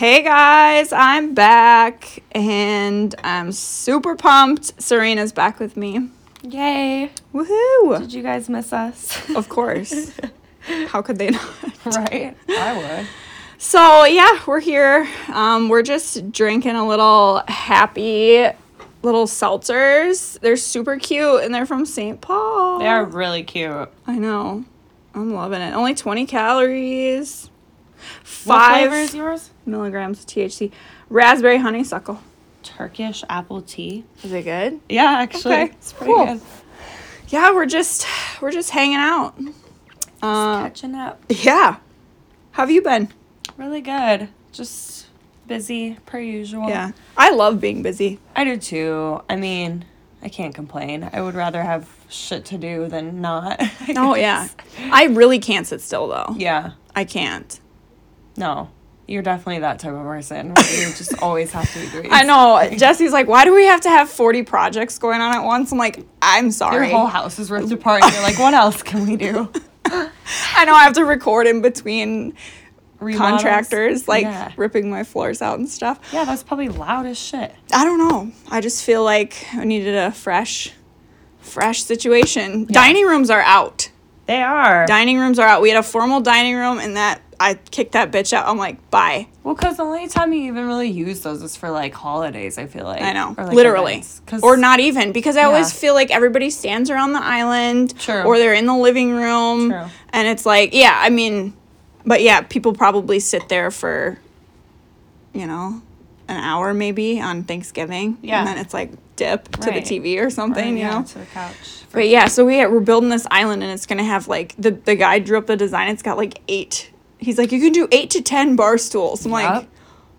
Hey guys, I'm back and I'm super pumped. Serena's back with me. Yay. Woohoo! Did you guys miss us? Of course. How could they not? right? I would. So, yeah, we're here. Um, we're just drinking a little happy little seltzers. They're super cute and they're from St. Paul. They are really cute. I know. I'm loving it. Only 20 calories. What Five flavor is yours? milligrams of THC. Raspberry honeysuckle. Turkish apple tea. Is it good? Yeah, actually. Okay, It's pretty cool. good. Yeah, we're just we're just hanging out. Uh, Catching up. yeah. How have you been? Really good. Just busy per usual. Yeah. I love being busy. I do too. I mean, I can't complain. I would rather have shit to do than not. Oh yeah. I really can't sit still though. Yeah. I can't. No. You're definitely that type of person where you just always have to be doing I know. Jesse's like, why do we have to have 40 projects going on at once? I'm like, I'm sorry. Your whole house is ripped apart. And you're like, what else can we do? I know I have to record in between Remodels? contractors, like Yeah. ripping my floors out and stuff. Yeah, that's probably loud as shit. I don't know. I just feel like I needed a fresh, fresh situation. Dining rooms are out. They are. Dining rooms are out. We had a formal dining room, and that I kicked that bitch out. I'm like, bye. well, because the only time you even really use those is for like holidays. I feel like I know, Or, like, literally, or not even because I always feel like everybody stands around the island, True. or they're in the living room, True. and it's like, yeah, I mean, but yeah, people probably sit there for, you know, an hour maybe on Thanksgiving, Yeah. and then it's like dip to Right. the TV or something, Or, you yeah, know. to the couch. But yeah, so we we're building this island, and it's gonna have like the the guy drew up the design. It's got like eight. He's like, you can do eight to ten bar stools. I'm like, Yup.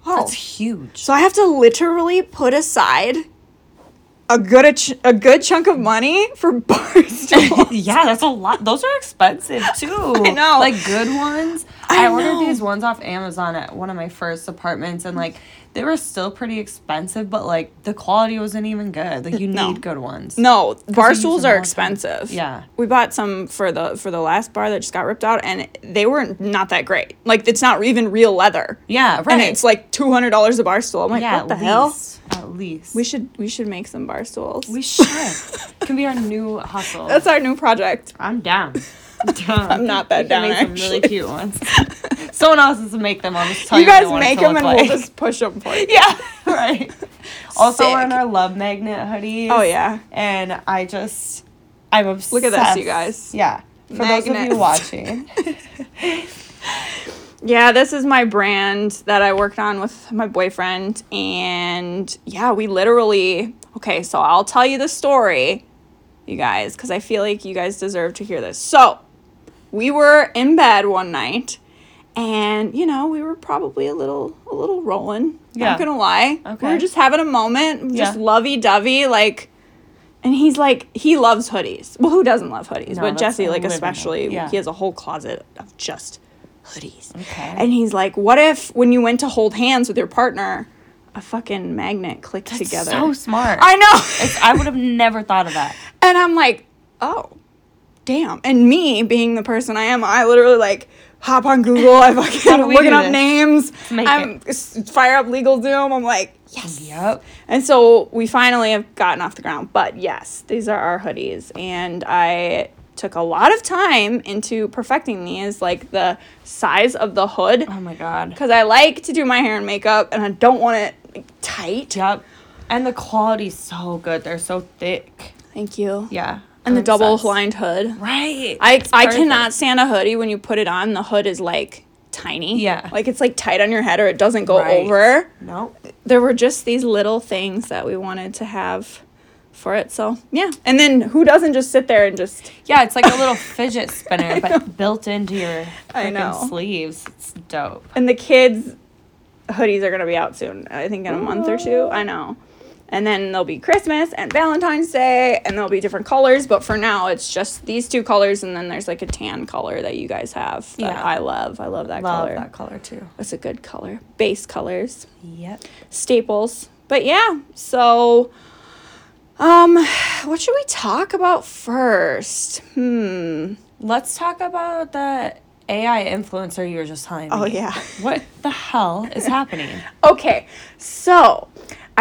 oh, That's huge. so I have to literally put aside a good a, ch- a good chunk of money for bar stools. yeah, that's a lot. Those are expensive too. I know. Like good ones. I I, ordered know. these ones off Amazon at one of my first apartments, and like they were still pretty expensive, but like the quality wasn't even good. Like you need No. good ones. no, bar stools are the time. expensive. Yeah. we bought some for the for the last bar that just got ripped out, and they were not that great. Like it's not even real leather. Yeah, right. And it's like two hundred dollars a bar stool. I'm like, yeah, what the hell? At least. We should we should make some bar stools. We should. Can be our new hustle. That's our new project. I'm down. I'm not that down, Make some really cute ones. Someone else has to make them. I'll just tell you you. guys make them and like. we'll just push them for you. Yeah, right. Also, we're in our love magnet hoodies. Oh yeah. And I just, I'm obsessed. Look at this, you guys. Yeah. For those of you watching. Yeah, this is my brand that I worked on with my boyfriend. And yeah, we literally. Okay, so I'll tell you the story, you guys, because I feel like you guys deserve to hear this. So, we were in bed one night. And you know we were probably a little a little rolling. Yeah. Not gonna lie. okay. We were just having a moment, just Yeah. lovey dovey, like. And he's like, he loves hoodies. Well, who doesn't love hoodies? No, but Jesse, like especially, yeah. he has a whole closet of just hoodies. Okay. And he's like, "What if when you went to hold hands with your partner, a fucking magnet clicked That's together?" so smart. I know. I would have never thought of that. and I'm like, "Oh, damn!" And me being the person I am, I literally like hop on Google. I fucking looking up names. I'm s- fire up LegalZoom. I'm like, yes. Yep. And so we finally have gotten off the ground. But yes, these are our hoodies. And I took a lot of time into perfecting these, like the size of the hood. Oh my god. Because I like to do my hair and makeup and I don't want it like, tight. Yep. And the quality's so good. They're so thick. Thank you. Yeah. And the double obsessed. lined hood. Right. I, It's I perfect. cannot stand a hoodie when you put it on. The hood is like tiny. Yeah. Like it's like tight on your head or it doesn't go Right. over. Nope. There were just these little things that we wanted to have for it. So yeah. And then who doesn't just sit there and just Yeah, it's like a little fidget spinner, but built into your I know. sleeves. It's dope. and the kids hoodies are gonna be out soon. I think in a month or two. I know. And then there'll be Christmas and Valentine's Day and there'll be different colors, but for now it's just these two colors and then there's like a tan color that you guys have that Yeah. I love. I love that Love color. Love that color too. That's a good color. Base colors. Yep. Staples. But yeah, so um what should we talk about first? Hmm. Let's talk about the AI influencer you were just telling me. Oh, yeah. What the hell is happening? Okay, so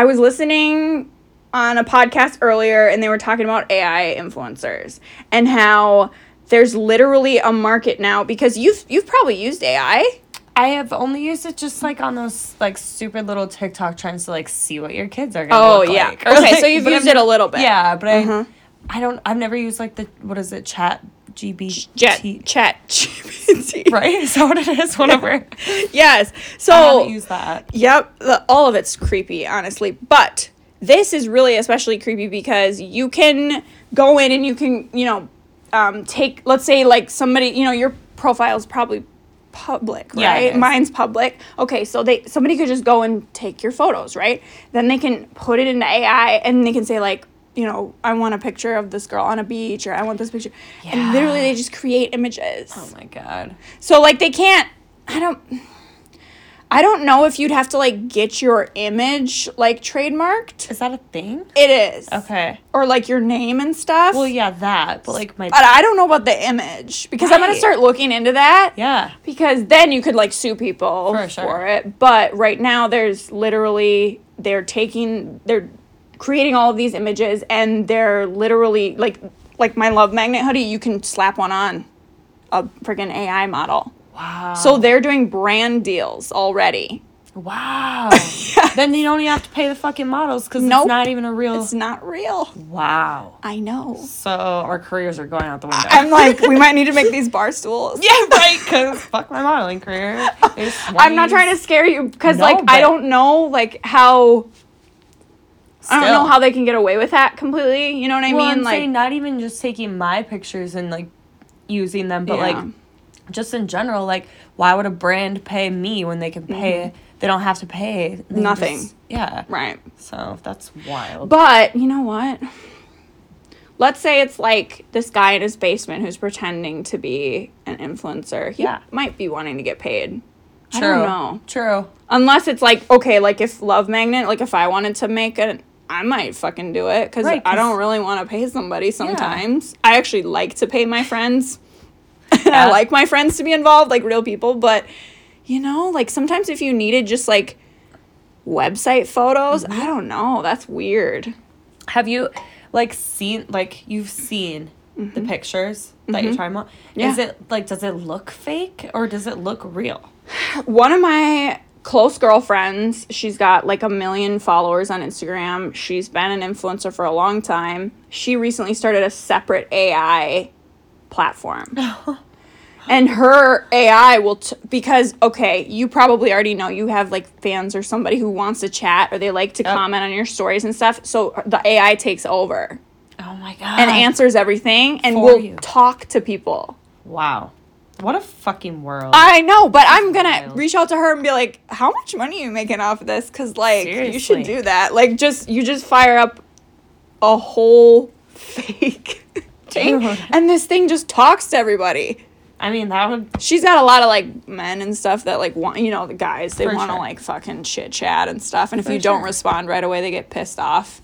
I was listening on a podcast earlier and they were talking about AI influencers and how there's literally a market now because you've you've probably used AI. I have only used it just like on those like stupid little TikTok trends to like see what your kids are gonna Oh yeah. like. Okay, like, so you've used I've it a little bit. Yeah, but Uh-huh. I I don't I've never used like the what is it, chat GB Jet T- chat GPT. right? Is that what it is? Whatever. Yes. I So used that. Yep, all of it's creepy, honestly. But this is really especially creepy because you can go in and you can, you know, um, take, let's say, like somebody, you know, your profile is probably public, Yeah, right? is. Mine's public. Okay, so they somebody could just go and take your photos, right? Then they can put it into AI and they can say like, you know, I want a picture of this girl on a beach or I want this picture. And literally they just create images. Oh my god. So like they can't I don't I don't know if you'd have to like get your image like trademarked. Is that a thing? It is. Okay. Or like your name and stuff. Well, yeah, that. But like my But I don't know about the image because I'm going to start looking into that. yeah. Because then you could like sue people For for, it. But right now there's literally they're taking they're creating all of these images and they're literally like like my love magnet hoodie you can slap one on a freaking AI model. Wow. So they're doing brand deals already. wow. Then you don't even have to pay the fucking models because Nope. it's not even a real. It's not real. wow. I know. So our careers are going out the window. I'm like, we might need to make these bar stools. yeah, right. Because fuck my modeling career. I'm not trying to scare you because, No, like, I don't know, like, how. I don't know how they can get away with that completely. You know what I Well, mean? I'm like, saying not even just taking my pictures and like using them, but Yeah. like just in general, like why would a brand pay me when they can pay? They don't have to pay They Mm-hmm. Nothing. just- yeah. right. So that's wild. But you know what? Let's say it's like this guy in his basement who's pretending to be an influencer. He Yeah. might be wanting to get paid. True. I don't know. True. Unless it's like okay, like if Love Magnet, like if I wanted to make it, I might fucking do it because Right, I don't really want to pay somebody. Sometimes I actually like to pay my friends. Yeah. I like my friends to be involved, like real people. But you know, like sometimes if you needed just like website photos, Mm-hmm. I don't know. That's weird. Have you like seen like you've seen the pictures that you're talking about? Mm-hmm. Yeah. Is it like does it look fake or does it look real? one of my close girlfriends she's got like a million followers on instagram she's been an influencer for a long time she recently started a separate ai platform and her ai will t- because okay you probably already know you have like fans or somebody who wants to chat or they like to Yep. comment on your stories and stuff so uh, the ai takes over Oh my god. and answers everything and For will you. talk to people Wow. What a fucking world. I know, but I'm gonna wild. reach out to her and be like, "How much money are you making off of this? Because like, you should do that. Like, just you just fire up a whole fake thing, Dude. and this thing just talks to everybody. I mean that would She's got a lot of like men and stuff that like want, you know, the guys they want to sure. like fucking chit chat and stuff. And if For you don't respond right away, they get pissed off.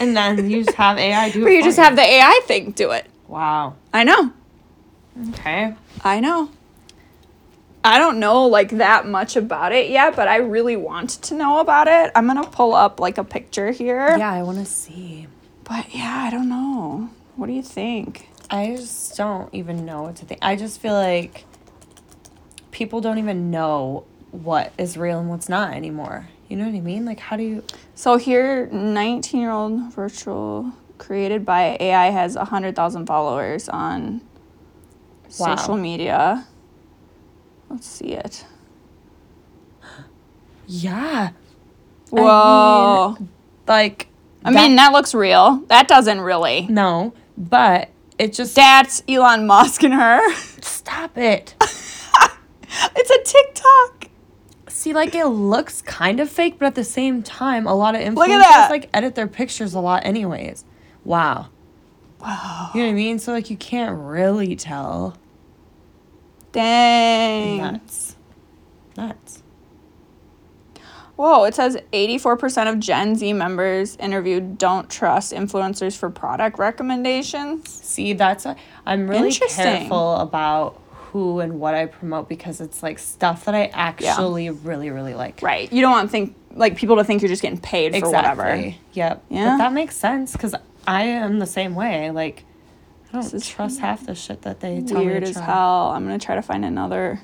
and then you just have AI do it. Or you just have the AI thing do it. Wow. I know. Okay. I know. I don't know like that much about it yet, but I really want to know about it. I'm gonna pull up like a picture here. Yeah, I want to see. But yeah, I don't know. What do you think? I just don't even know what to think. I just feel like people don't even know what is real and what's not anymore. You know what I mean? Like, how do you? So here, 19 year old virtual created by AI has 100,000 followers on Wow. social media. Let's see it. Yeah. Whoa. Like, I mean, that looks real. That doesn't really. no, but it just That's Elon Musk and her. stop it. it's a TikTok. See, like it looks kind of fake, but at the same time, a lot of influencers that. like edit their pictures a lot, anyways. Wow. Wow. You know what I mean? So like you can't really tell. Dang. Nuts. Nuts. Whoa, it says 84% of Gen Z members interviewed don't trust influencers for product recommendations. See, that's I'm really careful about who and what I promote because it's like stuff that I actually really really like. Right. You don't want think like people to think you're just getting paid for whatever. Yep. Yeah. But that makes sense because I am the same way. Like, I don't This is trust half the shit that they tell Weird as hell. I'm gonna try to find another.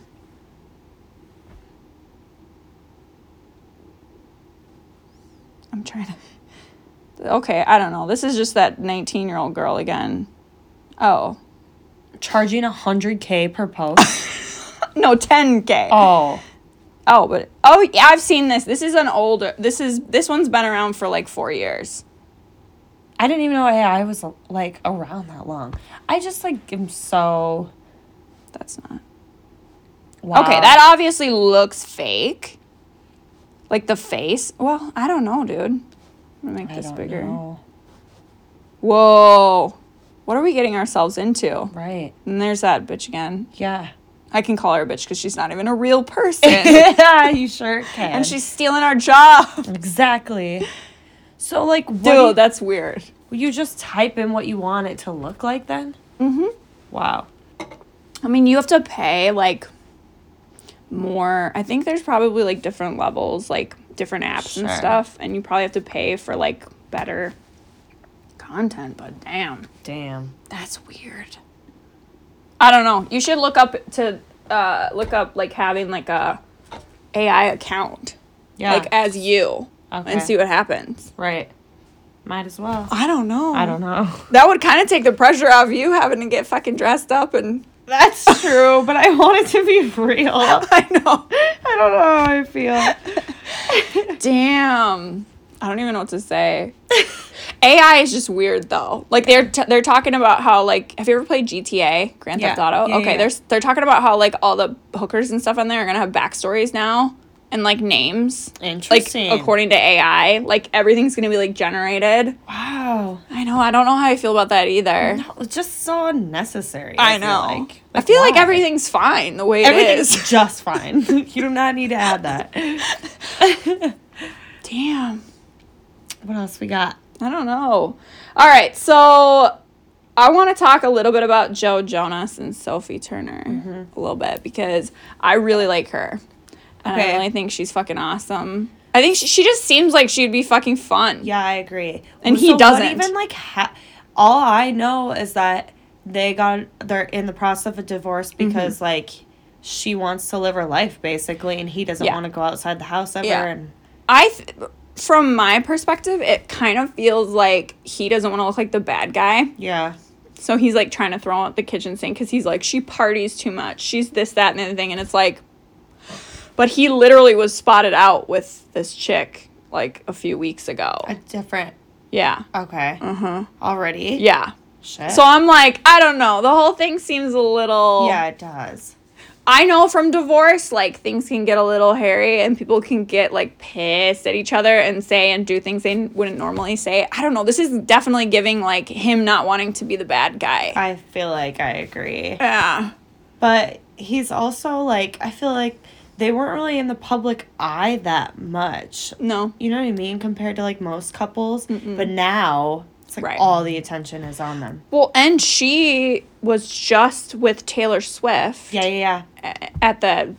I'm trying to. Okay, I don't know. This is just that 19 year old girl again. Oh. Charging a hundred k per post. No, 10K. oh, Oh, but oh yeah, I've seen this. This is an older. This is this one's been around for like four years. I didn't even know AI was like around that long. I just like am so. That's not. Wow. Okay, that obviously looks fake. Like the face. Well, I don't know, dude. I'm gonna make I this don't bigger. know. Whoa. What are we getting ourselves into? Right. And there's that bitch again. Yeah. I can call her a bitch because she's not even a real person. yeah, you sure can. and she's stealing our job. exactly. So like, what Dude, do you, that's weird. will you just type in what you want it to look like then? Mm-hmm. Wow. I mean, you have to pay like more. I think there's probably like different levels, like different apps and Sure. stuff, and you probably have to pay for like better content. But damn, Damn. that's weird. I don't know. You should look up to uh, look up like having like a AI account, Yeah. like as you, Okay. and see what happens. Right. Might as well. I don't know. I don't know. That would kind of take the pressure off you having to get fucking dressed up and. That's true, but I want it to be real. I know. I don't know how I feel. Damn. I don't even know what to say. AI is just weird though. Like they're t- they're talking about how like have you ever played GTA Grand Theft Yeah. Auto? Yeah, yeah, okay, yeah. they're they're talking about how like all the hookers and stuff on there are gonna have backstories now and like names. Like Interesting. according to AI, like everything's gonna be like generated. Wow. I know. I don't know how I feel about that either. No, it's just so unnecessary. I feel know. Like. I feel like why? everything's fine the way it Everything's is. just fine. you do not need to add that. Damn. What else we got? I don't know. All right, so I want to talk a little bit about Joe Jonas and Sophie Turner mm-hmm. a little bit because I really like her. And I really think she's fucking awesome. I think she, she just seems like she'd be fucking fun. Yeah, I agree. And Well, he what doesn't. even like ha- all I know is that they got they're in the process of a divorce Mm-hmm. because like she wants to live her life basically, and he doesn't Yeah. want to go outside the house ever. Yeah. And I, th- from my perspective, it kind of feels like he doesn't want to look like the bad guy. yeah, So he's like trying to throw out the kitchen sink because he's like, she parties too much. She's this, that, and the other thing. And it's like, but he literally was spotted out with this chick like a few weeks ago. a different. Yeah. Okay, Uh huh. already. Yeah. Shit. So I'm like, I don't know. The whole thing seems a little. yeah, it does. I know from divorce, like things can get a little hairy and people can get like pissed at each other and say and do things they wouldn't normally say. I don't know. This is definitely giving like him not wanting to be the bad guy. I feel like I agree. yeah. But he's also like I feel like they weren't really in the public eye that much. No. You know what I mean? Compared to like most couples. But now it's like Right. all the attention is on them. Well, and she was just with Taylor Swift Yeah, yeah, yeah. at the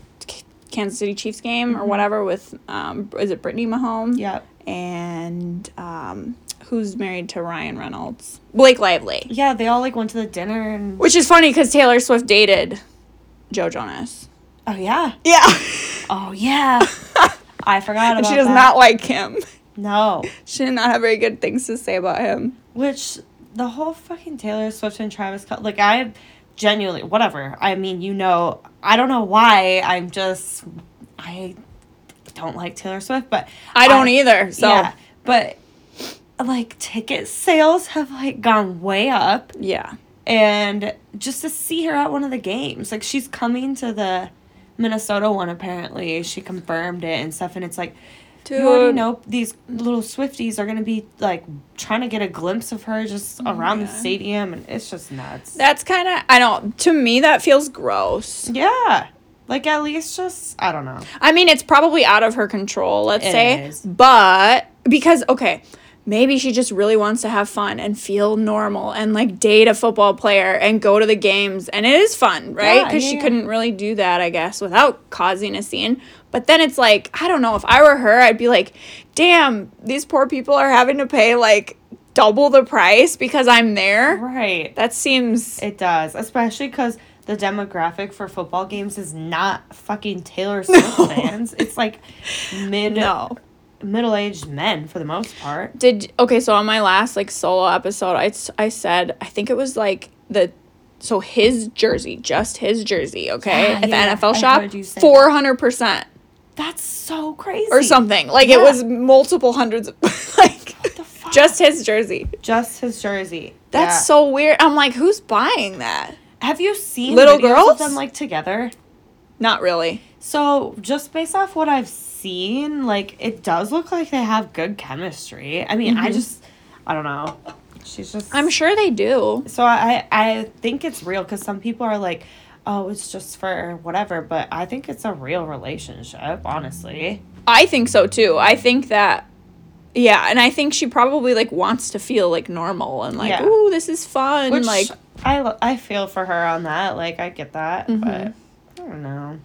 Kansas City Chiefs game or whatever with um is it Brittany Mahomes? Yep. And um who's married to Ryan Reynolds? Blake Lively. Yeah, they all like went to the dinner and Which is funny cuz Taylor Swift dated Joe Jonas. Oh yeah. Yeah. Oh yeah. I forgot about and she does that. not like him. No. She did not have very good things to say about him. Which the whole fucking Taylor Swift and Travis Scott like I genuinely whatever. I mean, you know, I don't know why. I'm just I don't like Taylor Swift, but I don't either. So Yeah, but like ticket sales have like gone way up, yeah. and just to see her at one of the games, like she's coming to the Minnesota one. Apparently, she confirmed it and stuff, and it's like. You already know these little Swifties are gonna be like trying to get a glimpse of her just oh around the stadium, and it's just nuts. That's kind of I don't to me that feels gross. yeah, like at least just I don't know. I mean, it's probably out of her control, let's It say. is. But because okay, maybe she just really wants to have fun and feel normal and like date a football player and go to the games and it is fun, right? Yeah, Because yeah, she yeah. couldn't really do that, I guess, without causing a scene. But then it's like, I don't know, if I were her, I'd be like, damn, these poor people are having to pay like double the price because I'm there. Right. That seems It does, especially because the demographic for football games is not fucking Taylor Swift No. fans. It's like mid no. Middle aged men for the most part. Did okay, so on my last like solo episode, I I said I think it was like the so his jersey, just his jersey, okay, Yeah, at the NFL shop, four hundred percent That's so crazy. or something. Like it was multiple hundreds, of, like the fuck? just his jersey. Just his jersey. That's Yeah. so weird. I'm like, who's buying that? Have you seen Little girls? of them like together? Not really. So just based off what I've seen, like it does look like they have good chemistry. I mean, I Mhm. just, I don't know. She's just. I'm sure they do. So I I think it's real because some people are like, oh, it's just for whatever, but I think it's a real relationship. Honestly. I think so too. I think that yeah, and I think she probably like wants to feel like normal and like, Yeah. ooh, this is fun. Which like I I feel for her on that. Like I get that, Mhm. but I don't know.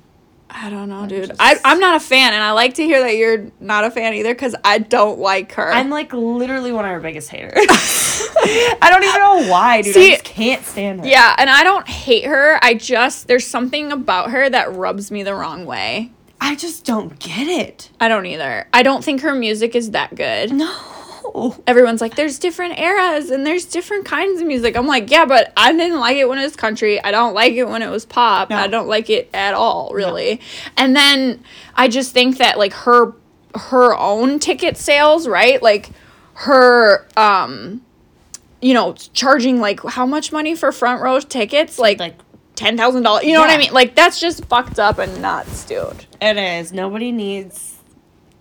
I don't know, I'm dude. just- I, I'm not a fan, and I like to hear that you're not a fan either because I don't like her. I'm like literally one of her biggest haters. I don't even know why, dude. See- I just can't stand her. yeah, and I don't hate her. I just, there's something about her that rubs me the wrong way. I just don't get it. I don't either. I don't think her music is that good. No. Everyone's like, there's different eras and there's different kinds of music. I'm like, yeah, but I didn't like it when it was country. I don't like it when it was pop. No. I don't like it at all, really. And then I just think that like her her own ticket sales, right? Like her um you know, charging like how much money for front row tickets? Like, Like ten thousand dollars. You know what I mean? Like that's just fucked up and nuts, dude. it is. Nobody needs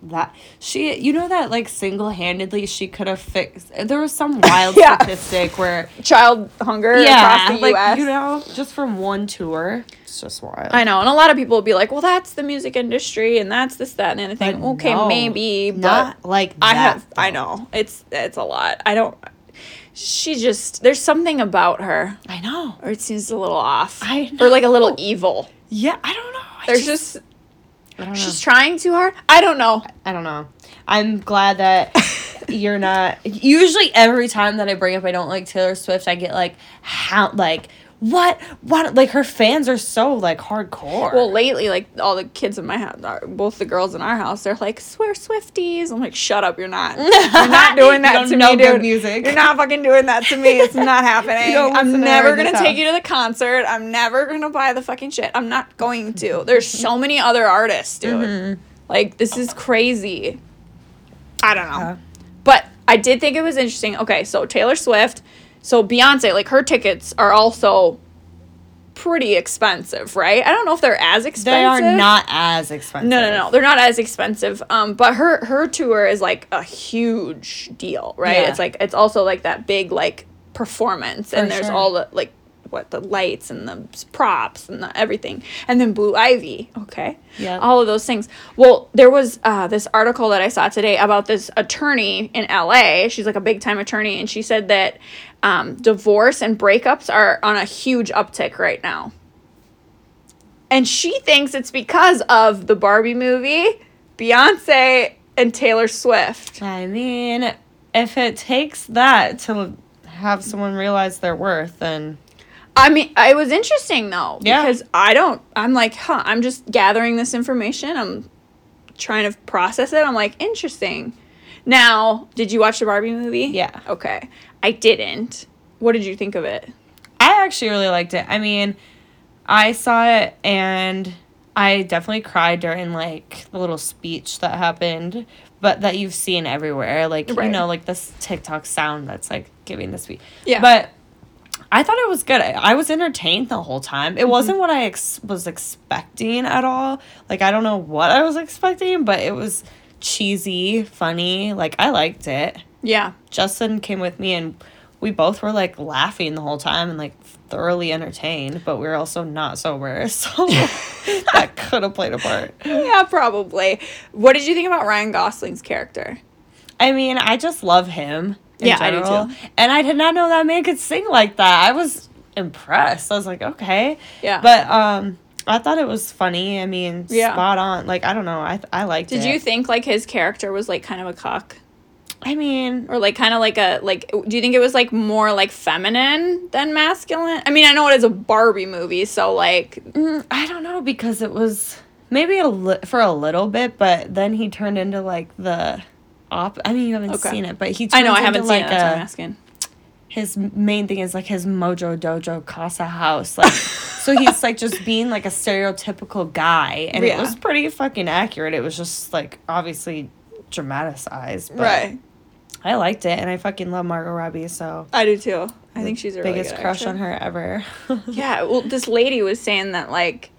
that. She, you know that like single handedly she could have fixed. There was some wild Yeah. statistic where Child hunger yeah, across the like US. you know, just from one tour. It's just wild. I know, and a lot of people will be like, "Well, that's the music industry, and that's this, that, and the other thing." But okay, no, maybe, but not like I that, have, I know it's it's a lot. I don't. She just there's something about her, I know. or it seems a little off, I or like a little evil. Yeah, I don't know. I There's just, I don't know. She's trying too hard. I don't know. I don't know. I'm glad that you're not. Usually, every time that I bring up I don't like Taylor Swift, I get like how like what what like her fans are so like hardcore. Well, lately, like all the kids in my house, are- both the girls in our house, they're like, "We're Swifties." I'm like, "Shut up! You're not. You're not doing You that don't to know me, dude. music. You're not fucking doing that to me. It's not happening. I'm never gonna take you to the concert. I'm never gonna buy the fucking shit. I'm not going to. There's so many other artists, dude. Mm-hmm. Like this is crazy. I don't know. Yeah. But I did think it was interesting. Okay, so Taylor Swift, so Beyonce, like her tickets are also pretty expensive, right? I don't know if they're as expensive. they are not as expensive. No, no, no. They're not as expensive. Um, but her her tour is like a huge deal, right? Yeah. It's like it's also like that big like performance, and there's sure. all the like what the lights and the props and the everything, and then Blue Ivy. Okay, Yep. all of those things. Well, there was uh, this article that I saw today about this attorney in L.A. She's like a big time attorney, and she said that um, divorce and breakups are on a huge uptick right now. And she thinks it's because of the Barbie movie, Beyonce, and Taylor Swift. I mean, if it takes that to have someone realize their worth, then I mean, it was interesting though Yeah. because I don't. I'm like, huh. I'm just gathering this information. I'm trying to process it. I'm like, interesting. Now, did you watch the Barbie movie? Yeah. Okay, I didn't. What did you think of it? I actually really liked it. I mean, I saw it and I definitely cried during like the little speech that happened, but that you've seen everywhere. Like, you know, like this TikTok sound that's like giving the speech. Yeah. But I thought it was good. I, was entertained the whole time. Mm-hmm. It wasn't what I ex- was expecting at all. Like, I don't know what I was expecting, but it was cheesy, funny. Like, I liked it. Yeah. Justin came with me and we both were like laughing the whole time and like thoroughly entertained, but we were also not sober. So that could have played a part. Yeah, probably. What did you think about Ryan Gosling's character? I mean, I just love him. Yeah, I do too. And I did not know that man could sing like that. I was impressed. I was like, okay. Yeah. But um, I thought it was funny. I mean, Yeah. spot on. Like I don't know. I I liked it. Did you think like his character was like kind of a cock? I mean, Or like kind of like a like do you think it was like more like feminine than masculine? I mean, I know it is a Barbie movie, so like mm, I don't know because it was maybe a li- for a little bit, but then he turned into like the op. I mean, you haven't Okay. seen it, but he. I know I haven't into, seen like it, that's why a- I'm asking. his main thing is like his mojo dojo casa house like so he's like just being like a stereotypical guy and Yeah. it was pretty fucking accurate it was just like obviously dramatized but Right. i liked it and i fucking love margot robbie so I do too. I think she's a really biggest good crush actor. on her ever Yeah, well, this lady was saying that like,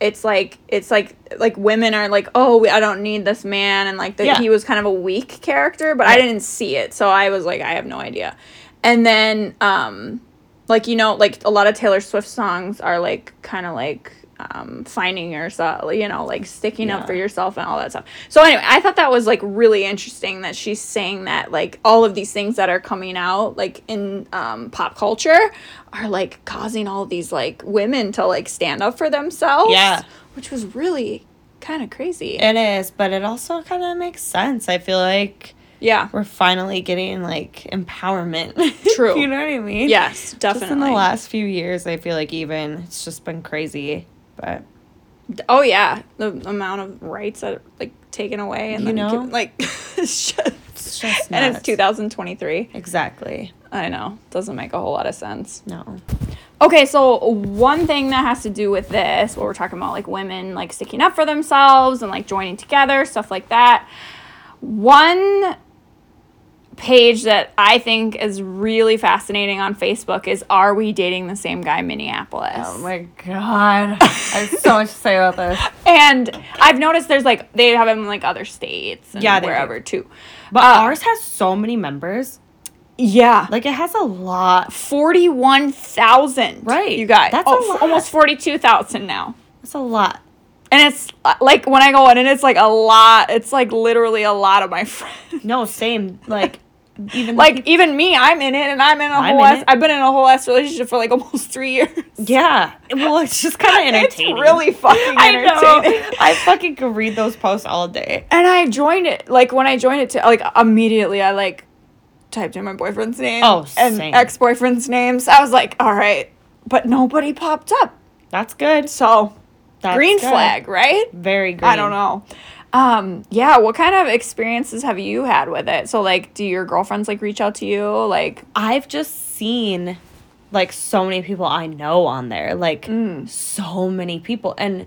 it's like it's like like women are like, oh, I don't need this man, and like that Yeah. he was kind of a weak character, but I didn't see it, so I was like, I have no idea. And then, um, like you know, like a lot of Taylor Swift songs are like kind of like um, finding yourself, you know, like sticking up for yourself and all that stuff. So anyway, I thought that was like really interesting that she's saying that like all of these things that are coming out like in um, pop culture are like causing all these like women to like stand up for themselves. Yeah. which was really kind of crazy. it is but it also kind of makes sense i feel like yeah. we're finally getting like empowerment True. you know what i mean Yes, definitely. just definitely. in the last few years i feel like even it's just been crazy but Oh yeah, the amount of rights that are like taken away and You then know? given- like it's just, it's just and it's 2023. exactly I know doesn't make a whole lot of sense. no Okay, so one thing that has to do with this, what we're talking about, like women like sticking up for themselves and like joining together, stuff like that. One page that I think is really fascinating on Facebook is Are We Dating the Same Guy Minneapolis? Oh my god. I have so much to say about this. and I've noticed there's like, they have them in like other states and Yeah, wherever too. But Uh, ours has so many members. Yeah. Like it has a lot. 41,000. Right. You guys. That's a oh, lot. almost 42,000 now. That's a lot. And it's uh, like when I go in and it's like a lot, it's like literally a lot of my friends. No, same. Like even Like even me, I'm in it and I'm in a I'm whole in ass, it. I've been in a whole ass relationship for like almost three years. yeah. Well, it's just kind of It's entertaining. really fucking I know. entertaining. I fucking could read those posts all day. And I joined it like when I joined it to like immediately I like typed in my boyfriend's name Oh, and ex boyfriend's names. I was like, all right, but nobody popped up. That's good. So That's green good. flag, right? Very green. I don't know. Um, yeah, what kind of experiences have you had with it? So like do your girlfriends like reach out to you? Like I've just seen like so many people I know on there. Like Mm. so many people. And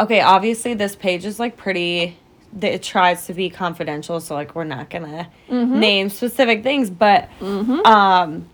okay, obviously this page is like pretty it tries to be confidential, so like we're not gonna Mm-hmm. name specific things, but um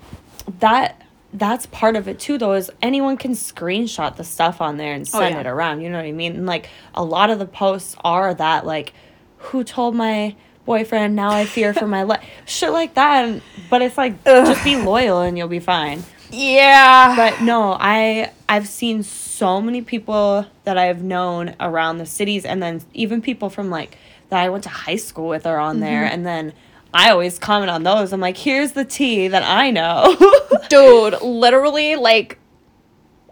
that that's part of it too though is anyone can screenshot the stuff on there and Oh, send yeah. it around you know what i mean and like a lot of the posts are that like who told my boyfriend now i fear for my life shit like that and, but it's like Ugh. just be loyal and you'll be fine Yeah. but no i i've seen so many people that i've known around the cities and then even people from like that i went to high school with are on there Mm-hmm. and then i always comment on those i'm like here's the tea that i know Dude, literally like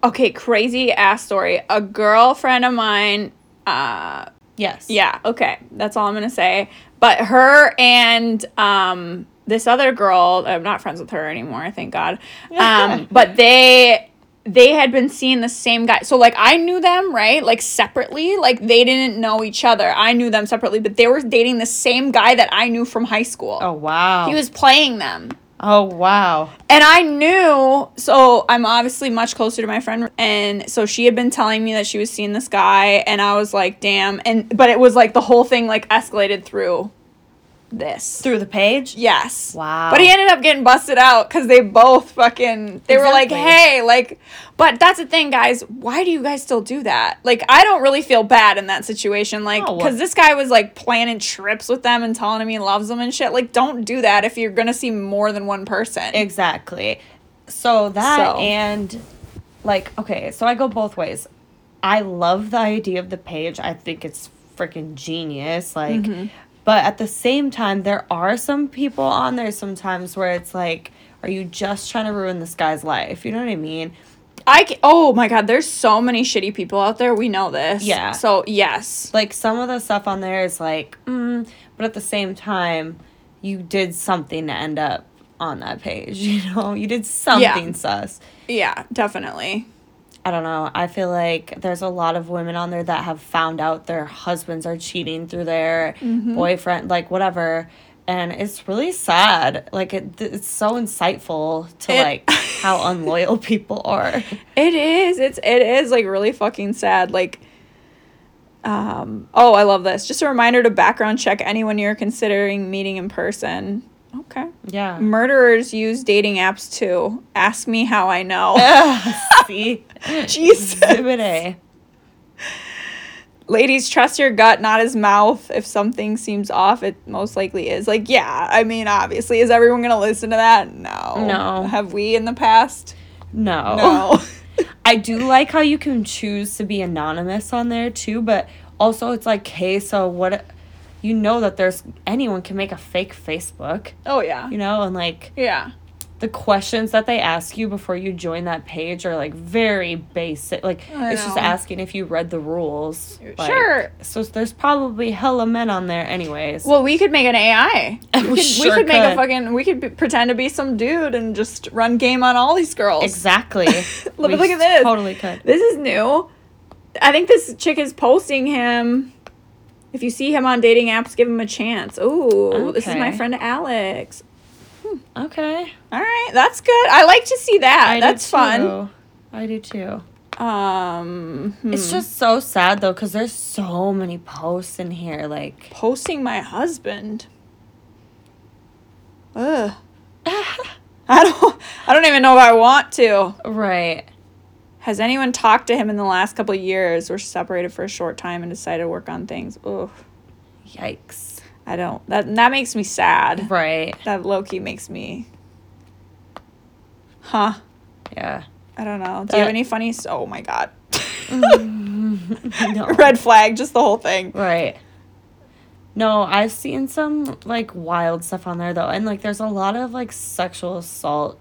okay, crazy ass story. A girlfriend of mine uh yes yeah, okay. That's all I'm going to say. But her and um this other girl, I'm not friends with her anymore, thank God. Um but they they had been seeing the same guy. So like I knew them, right? Like separately. Like they didn't know each other. I knew them separately, but they were dating the same guy that I knew from high school. oh wow He was playing them. oh wow And I knew, so I'm obviously much closer to my friend. And so she had been telling me that she was seeing this guy. And I was like, damn. And, but it was like the whole thing like escalated through this. through the page Yes. Wow. But he ended up getting busted out because they both fucking, they were like, hey, like, but that's the thing, guys. Why do you guys still do that? Like, I don't really feel bad in that situation. Like, No. because this guy was like planning trips with them and telling him he loves them and shit. Like, don't do that if you're going to see more than one person. Exactly. So that So. and like okay, so I go both ways. I love the idea of the page. I think it's freaking genius. Like Mm-hmm. But at the same time, there are some people on there sometimes where it's like, are you just trying to ruin this guy's life? You know what I mean? I ca- oh my god, there's so many shitty people out there. We know this. Yeah. So yes. Like some of the stuff on there is like, mm, but at the same time, you did something to end up on that page. You know, you did something sus. Yeah, definitely. I don't know. I feel like there's a lot of women on there that have found out their husbands are cheating through their boyfriend, like whatever. And it's really sad. Like it, it's so insightful to It- like how unloyal people are. It is. It's it is like really fucking sad. Like um oh, I love this. Just a reminder to background check anyone you're considering meeting in person. Okay. Yeah. Murderers use dating apps too. Ask me how I know. See, Jesus. Ladies, trust your gut, not his mouth. If something seems off, it most likely is. Like, yeah, I mean, obviously, is everyone gonna listen to that? No. No. Have we in the past? No. No. I do like how you can choose to be anonymous on there too, but also it's like, hey, so what? You know that there's anyone can make a fake Facebook, oh yeah. you know, and like Yeah. the questions that they ask you before you join that page are like very basic. Like it's just asking if you read the rules. Like, Sure. So there's probably hella men on there, anyways. Well, we could make an AI. We We could, we sure could make a fucking. We could be, pretend to be some dude and just run game on all these girls. exactly. Look, look at this. Totally could. This is new. I think this chick is posting him. If you see him on dating apps, give him a chance. Ooh, this is my friend Alex. Okay. All right, that's good. I like to see that. I that's fun. too. I do too. Um, It's hmm. just so sad though, because there's so many posts in here. Like, posting my husband. Ugh. I don't. I don't even know if I want to. right. Has anyone talked to him in the last couple of years? We're separated for a short time and decided to work on things. Ugh. Yikes. I don't. That that makes me sad. Right. That lowkey makes me. Huh. Yeah. I don't know. Do you have any funny? Oh my god. no. Red flag. Just the whole thing. Right. No, I've seen some like wild stuff on there though, and like there's a lot of like sexual assault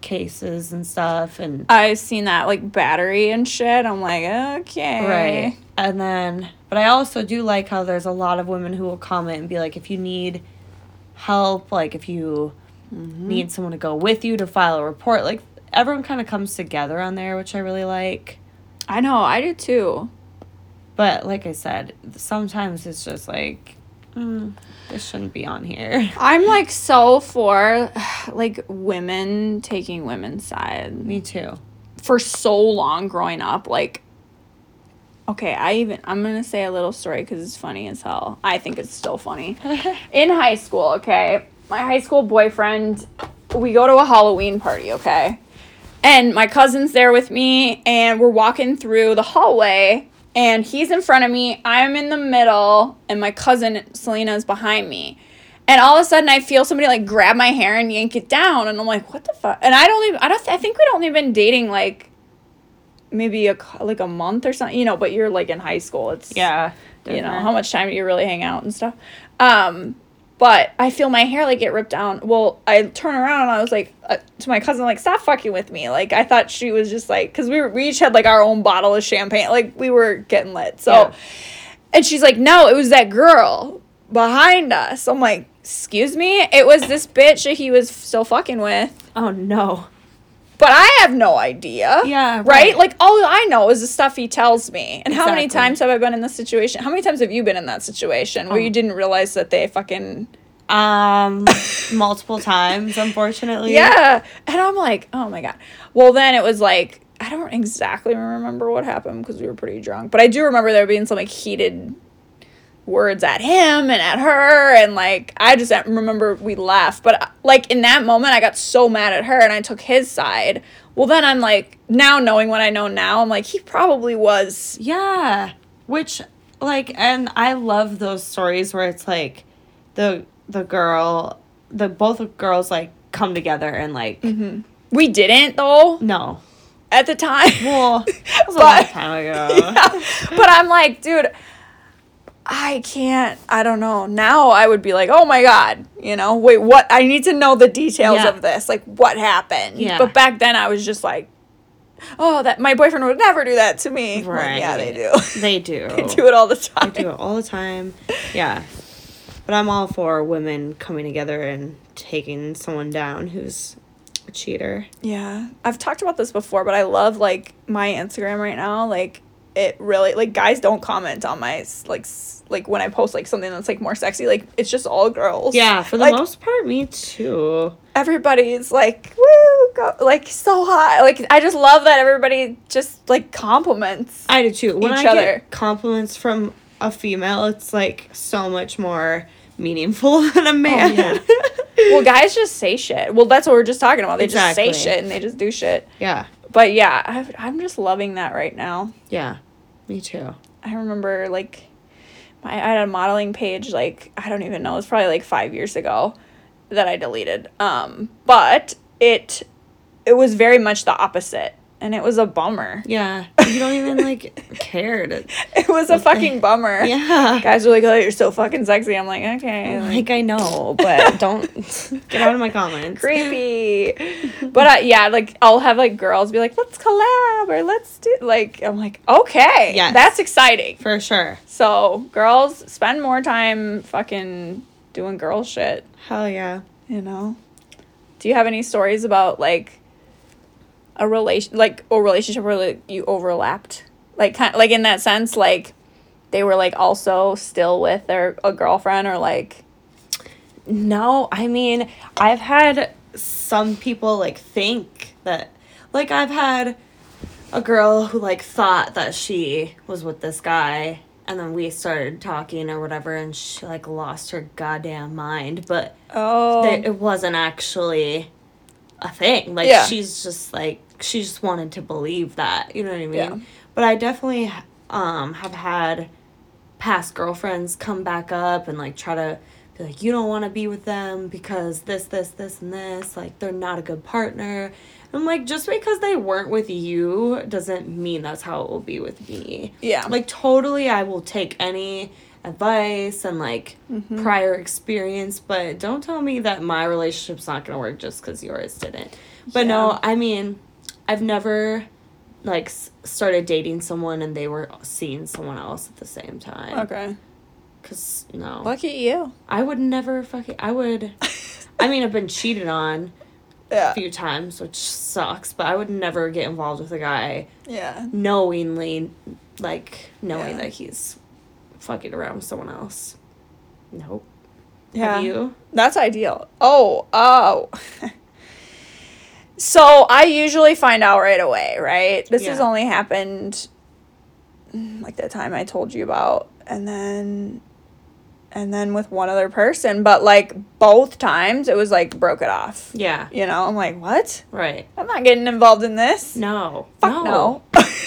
cases and stuff, and I've seen that like battery and shit. I'm like, okay. right. And then, but I also do like how there's a lot of women who will comment and be like, if you need help, like if you mm-hmm. need someone to go with you to file a report, like everyone kind of comes together on there, which I really like. I know. I do too. But like I said, sometimes it's just like, mm, this shouldn't be on here. I'm like so for like women taking women's side Me too. for so long growing up. Like, okay, I even I'm gonna say a little story because it's funny as hell. I think it's still funny. In high school, okay, my high school boyfriend, we go to a Halloween party, okay, and my cousin's there with me, and we're walking through the hallway. And he's in front of me, I'm in the middle, and my cousin Selena is behind me. And all of a sudden, I feel somebody like grab my hair and yank it down, and I'm like, "What the fuck?" And I don't even. I don't. I think we'd only been dating like maybe a like a month or something, you know. But you're like in high school. It's Yeah. you know how much time do you really hang out and stuff. Um, but I feel my hair like get ripped down. Well, I turn around and I was like uh, to my cousin, like, "Stop fucking with me!" Like I thought she was just like, because we were, we each had like our own bottle of champagne, like we were getting lit. So, Yeah. and she's like, "No, it was that girl behind us." I'm like, "Excuse me, it was this bitch that he was still fucking with." Oh no. But I have no idea. Yeah, Right? right. Like all I know is the stuff he tells me. And how many times have I been in this situation? How many times have you been in that situation where Oh. you didn't realize that they fucking Um, multiple times, unfortunately. Yeah. And I'm like, "Oh my god." Well, then it was like I don't exactly remember what happened because we were pretty drunk, but I do remember there being some like heated words at him and at her and like I just remember we laughed but like in that moment I got so mad at her and I took his side well then I'm like now knowing what I know now I'm like he probably was Yeah. Which, like, and I love those stories where it's like the the girl, the both girls like come together and like mm-hmm. we didn't though no. at the time Well, that was a But- long time ago. Yeah. but I'm like dude I can't. I don't know. Now I would be like, oh my god, you know, wait, what? I need to know the details Yeah. of this, like what happened. Yeah. But back then, I was just like, oh, that my boyfriend would never do that to me. Like, yeah, they do. They do. they do it all the time. I do it all the time. Yeah. But I'm all for women coming together and taking someone down who's a cheater. Yeah. I've talked about this before, but I love like my Instagram right now. Like it really like guys don't comment on my like like when I post like something that's like more sexy. Like it's just all girls. Yeah, for the Like, most part, me too. everybody's like woo go like so hot. Like I just love that everybody just like compliments. I do too. When Each I other. get compliments from a female, it's like so much more meaningful than a man. Oh, yeah. well, guys just say shit. Well, that's what we're just talking about. They just say shit and they just do shit. yeah. But yeah, I've, I'm just loving that right now. Yeah. Me too. I remember like my, I had a modeling page like I don't even know, it's probably like 5 years ago that I deleted. Um but it it was very much the opposite and it was a bummer. Yeah. You don't even like care to. It was a fucking bummer. Yeah. Guys were like, "Oh, you're so fucking sexy." I'm like, "Okay." like, Like I know, but don't get out of my comments. creepy. but uh, yeah, like I'll have like girls be like, "Let's collab" or "Let's do." Like I'm like, "Okay, Yeah. that's exciting." For sure. So girls spend more time fucking doing girl shit. Hell yeah. You know. Do you have any stories about like a relation, like a relationship where like, you overlapped, like kind, like in that sense, like they were like also still with their a girlfriend or like? No, I mean, I've had some people like think that like I've had a girl who like thought that she was with this guy and then we started talking or whatever and she like lost her goddamn mind, but oh. that it wasn't actually a thing. Like Yeah. she's just like she just wanted to believe that, you know what I mean? Yeah. But I definitely um have had past girlfriends come back up and like try to be like you don't want to be with them because this this this and this like they're not a good partner. I'm like just because they weren't with you doesn't mean that's how it will be with me. yeah Like totally I will take any advice and like Mm-hmm. prior experience, but don't tell me that my relationship's not going to work just cuz yours didn't. But no, I mean, I've never like started dating someone and they were seeing someone else at the same time. okay. Cuz no. Lucky you. I would never fucking I would I mean, I've been cheated on Yeah. a few times, which sucks, but I would never get involved with a guy Yeah. knowingly like knowing Yeah. that he's fucking around with someone else. Nope. Yeah. Have you? That's ideal. Oh, oh. so I usually find out right away, right? This has only happened mm, like the time I told you about and then and then with one other person, but like both times it was like broke it off. Yeah. You know, I'm like, "What? Right. I'm not getting involved in this." No. Fuck no.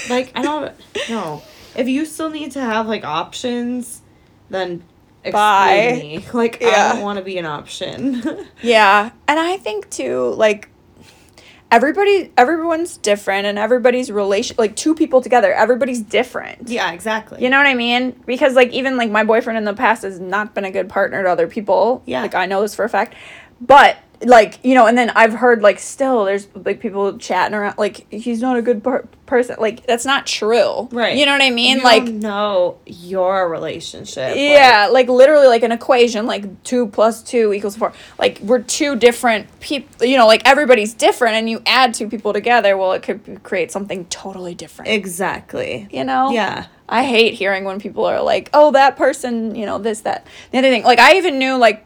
like I don't no. If you still need to have like options, then Bye. me. Like Yeah. I don't want to be an option. Yeah, and I think too, like everybody, everyone's different, and everybody's relation, like two people together, everybody's different. yeah, exactly. You know what I mean? Because like even like my boyfriend in the past has not been a good partner to other people. Yeah. like I know this for a fact, but like you know, and then I've heard like still there's like people chatting around like he's not a good per- person. Like that's not true. Right. You know what I mean? You like don't your relationship. yeah, like literally like an equation, like two plus two equals four. Like we're two different people, you know, like everybody's different, and you add two people together, well, it could create something totally different. Exactly. you know? Yeah. I hate hearing when people are like, oh, that person, you know, this, that. The other thing, like, I even knew, like,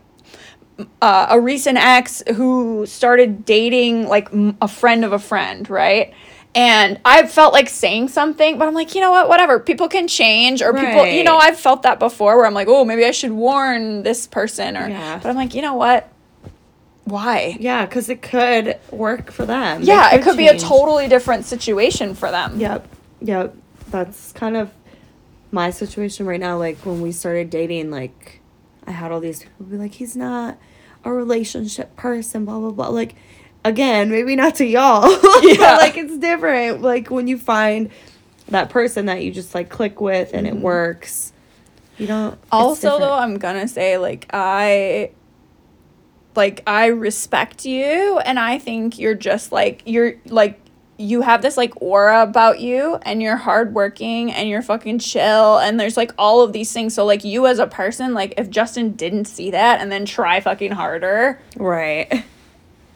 uh, a recent ex who started dating, like, m- a friend of a friend, right? And I felt like saying something, but I'm like, you know what, whatever. People can change, or people, you know, I've felt that before where I'm like, oh, maybe I should warn this person, or, Yeah. but I'm like, you know what? Why? Yeah, because it could work for them. Yeah, it could be a totally different situation for them. Yep. Yep. That's kind of my situation right now. Like when we started dating, like I had all these people be like, he's not a relationship person, blah blah blah. Like again, maybe not to y'all. Yeah. but like it's different. Like when you find that person that you just like click with and Mm-hmm. it works. You don't. also though i'm gonna say like i like i respect you and i think you're just like you're like you have this like aura about you and you're hardworking and you're fucking chill and there's like all of these things so like you as a person like if justin didn't see that and then try fucking harder right. you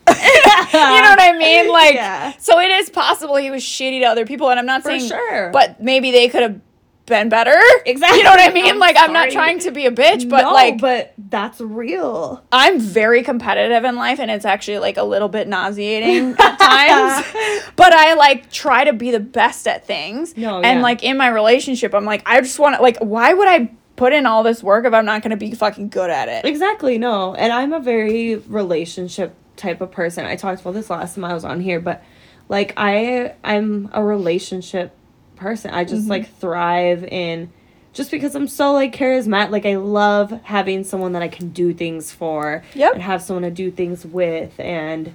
know what i mean like Yeah. so it is possible he was shitty to other people and i'm not For saying sure. but maybe they could have been better Exactly. you know what i mean I'm like i'm not trying to be a bitch but no, like but that's real. I'm very competitive in life and it's actually like a little bit nauseating at times. But I like try to be the best at things. No, and yeah. like in my relationship, I'm like, I just want to like why would I put in all this work if I'm not gonna be fucking good at it? Exactly, no. And I'm a very relationship type of person. I talked about this last time I was on here, but like I I'm a relationship person. I Mm-hmm. just like thrive in just because I'm so like charismatic. Like I love having someone that I can do things for. Yep. And have someone to do things with and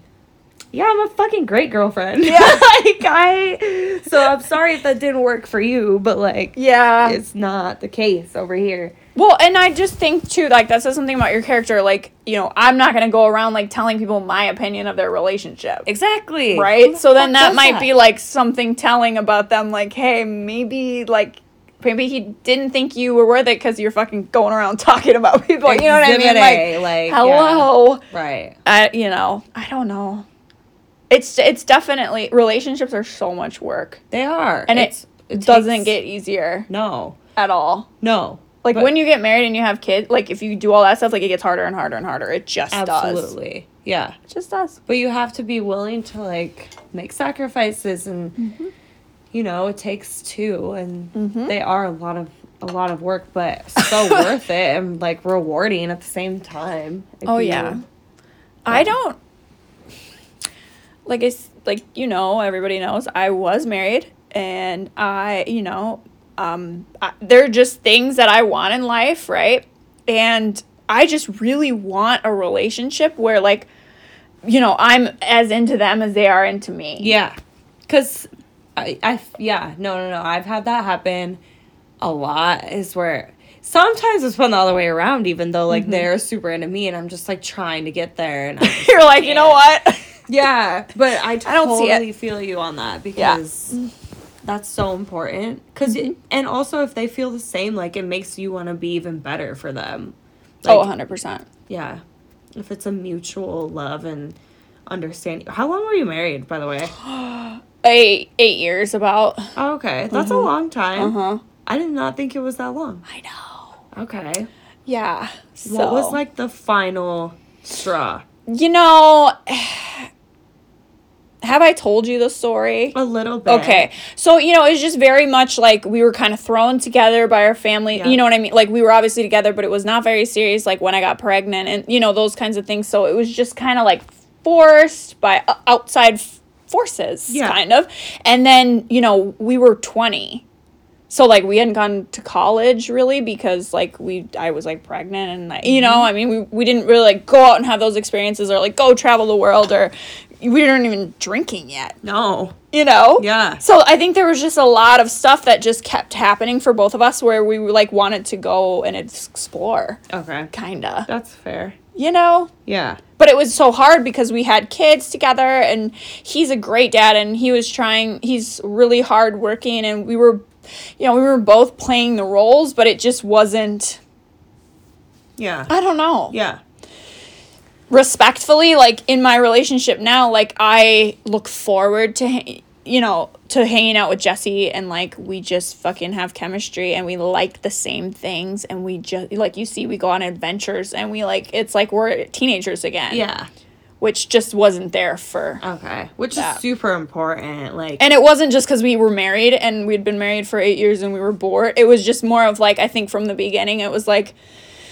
yeah, I'm a fucking great girlfriend. Yeah. like I so I'm sorry if that didn't work for you, but like Yeah. it's not the case over here. Well, and I just think too, like that says something about your character. Like, you know, I'm not gonna go around like telling people my opinion of their relationship. Exactly. right? So then that might be like something telling about them, like, hey, maybe like maybe he didn't think you were worth it because you're fucking going around talking about people. You know what I mean? Exhibit Like, A, like, hello. Right. I, you know, I don't know. It's it's definitely relationships are so much work, They are. and It's- it, it doesn't takes- get easier No. at all. No. Like But- when you get married and you have kids, like if you do all that stuff, like it gets harder and harder and harder. It just does. Absolutely. Yeah. It just does. But you have to be willing to like make sacrifices and Mm-hmm. you know, it takes two and Mhm. they are a lot of a lot of work, but so worth it and like rewarding at the same time. Oh you- yeah. I don't like it's like you know everybody knows I was married and I you know um I, they're just things that I want in life, right? And I just really want a relationship where like you know I'm as into them as they are into me. Yeah. Cause I, I yeah, no no no. I've had that happen a lot is where sometimes it's fun the other way around, even though Mm-hmm. like they're super into me and I'm just like trying to get there and I You're like, you know what? Yeah, but I don't see it. totally feel you on that because that's so important. because Mm-hmm. and also if they feel the same, like it makes you want to be even better for them. oh, Like, 100%. yeah. If it's a mutual love and understanding. How long were you married, by the way? Eight, eight years about. Oh, okay, that's a long time. Uh huh. I did not think it was that long. I know. Okay. Yeah. So. What was like the final straw? You know, have I told you the story? A little bit. Okay. So, you know, it was just very much like we were kind of thrown together by our family. Yeah. You know what I mean? Like we were obviously together, but it was not very serious like when I got pregnant and you know those kinds of things. So, it was just kind of like forced by outside forces Yeah. kind of. And then, you know, we were 20. So like we hadn't gone to college really because like we I was like pregnant and like, you know Mm-hmm. I mean we, we didn't really like go out and have those experiences or like go travel the world or we weren't even drinking yet No. you know Yeah. so i think there was just a lot of stuff that just kept happening for both of us where we like wanted to go and explore Okay. kinda That's fair. you know Yeah. but it was so hard because we had kids together and he's a great dad and he was trying he's really hard working and we were you know we were both playing the roles but it just wasn't Yeah. i don't know Yeah. Respectfully like in my relationship now like i look forward to ha- you know to hanging out with jesse and like we just fucking have chemistry and we like the same things and we just like you see we go on adventures and we like it's like we're teenagers again Yeah. which just wasn't there for Okay. Which That. is super important. Like and it wasn't just because we were married and we'd been married for eight years and we were bored it was just more of like i think from the beginning it was like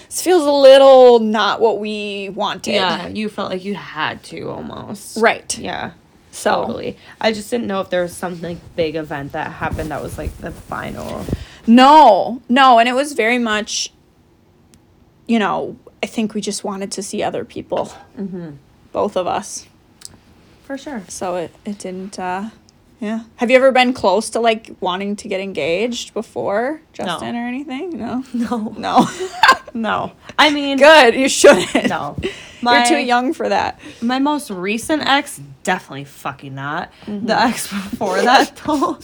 this feels a little not what we wanted yeah, you felt like you had to almost. right Yeah. so Totally. I just didn't know if there was something big event that happened that was like the final. No, no, and it was very much, you know, I think we just wanted to see other people, Mm-hmm. both of us. For sure. So it, it didn't, uh, Yeah. Have you ever been close to like wanting to get engaged before, Justin, or anything? No. No. No. No. I mean, Good. You shouldn't. no. You're too young for that. My most recent ex, definitely fucking not. The ex before that though.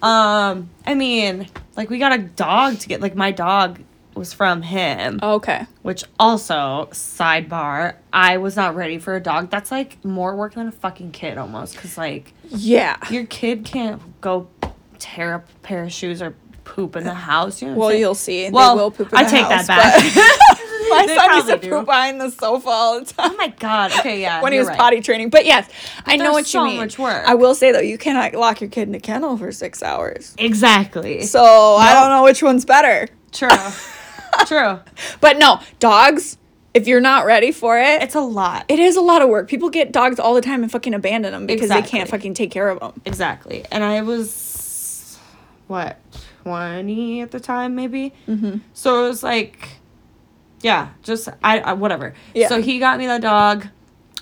Um, I mean, like we got a dog to get like my dog was from him, oh, Okay. which also sidebar, I was not ready for a dog. That's like more work than a fucking kid almost cuz like Yeah. your kid can't go tear up a pair of shoes or poop in the uh, house, you know. Well, you'll see. Well, they will poop in I the take house, that back. My They son used to do. poop behind the sofa all the oh time. Oh my god. Okay, yeah. when he was right. potty training. But yes, I know what so you mean. much work. I will say though, you cannot lock your kid in a kennel for six hours. Exactly. So I don't know which one's better. True. True. But no, dogs. If you're not ready for it, It's a lot. it is a lot of work. People get dogs all the time and fucking abandon them because they can't fucking take care of them. Exactly. And I was, what, 20 at the time, maybe? Mm-hmm. So it was like, yeah, just, I, I whatever. Yeah. So he got me the dog.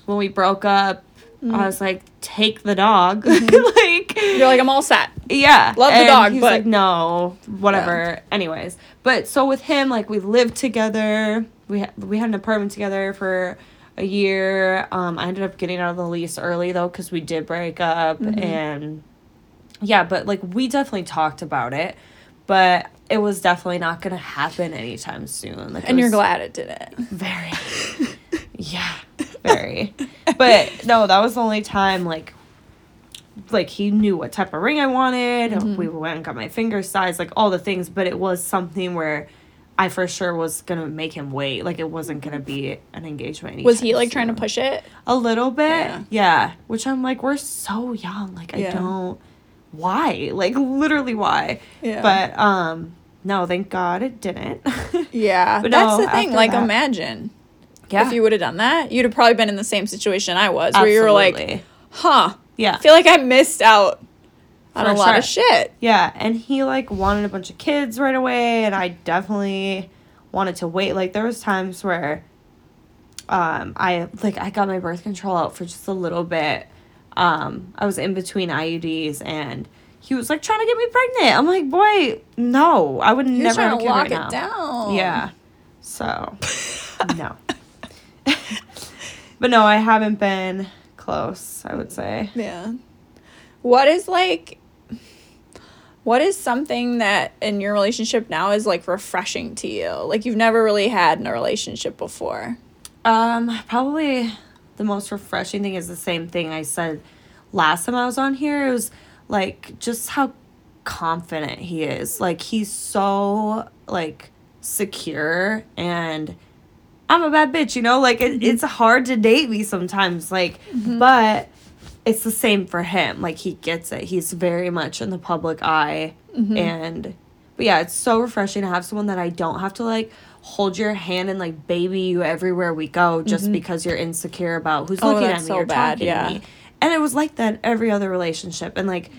When we broke up, Mm-hmm. I was like, take the dog. like, You're like, I'm all set. yeah. Love the dog, he's but- like, no, whatever. Anyways. But so with him, like, we lived together. We, ha- we had an apartment together for a year. Um, I ended up getting out of the lease early, though, because we did break up. Mm-hmm. And yeah, but like, we definitely talked about it. But it was definitely not going to happen anytime soon. Like, And you're glad it didn't. Very. yeah, very. But no, that was the only time like like he knew what type of ring I wanted. Mm-hmm. We went and got my finger size, like all the things, but it was something where I for sure was gonna make him wait. Like it wasn't gonna be an engagement. Was he like trying to push it? a little bit? Yeah. Yeah. Which I'm like, we're so young. Like I don't why? Like literally why? Yeah. But um no, thank God it didn't. Yeah, But that's no, the thing. Like, that- imagine yeah. if you would have done that, you'd have probably been in the same situation I was, where you were like, "Huh, yeah. I feel like I missed out on For a lot of shit." Yeah, and he like wanted a bunch of kids right away, and I definitely wanted to wait. Like there was times where, um, I like I got my birth control out for just a little bit. Um, I was in between IUDs, and he was like trying to get me pregnant. I'm like, boy, no, I would He was never trying have to lock right it now. down. Yeah, so no. But no, I haven't been close. I would say. Yeah. What is like what is something that in your relationship now is like refreshing to you? Like you've never really had in a relationship before. Um, probably the most refreshing thing is the same thing I said last time I was on here. It was like just how confident he is. Like he's so like secure and I'm a bad bitch, you know? Like it, mm-hmm. it's hard to date me sometimes like mm-hmm. but it's the same for him. Like he gets it. He's very much in the public eye mm-hmm. and but yeah, it's so refreshing to have someone that I don't have to like hold your hand and like baby you everywhere we go just because you're insecure about who's Oh, looking at me so or bad, talking yeah. to me. And it was like that every other relationship and like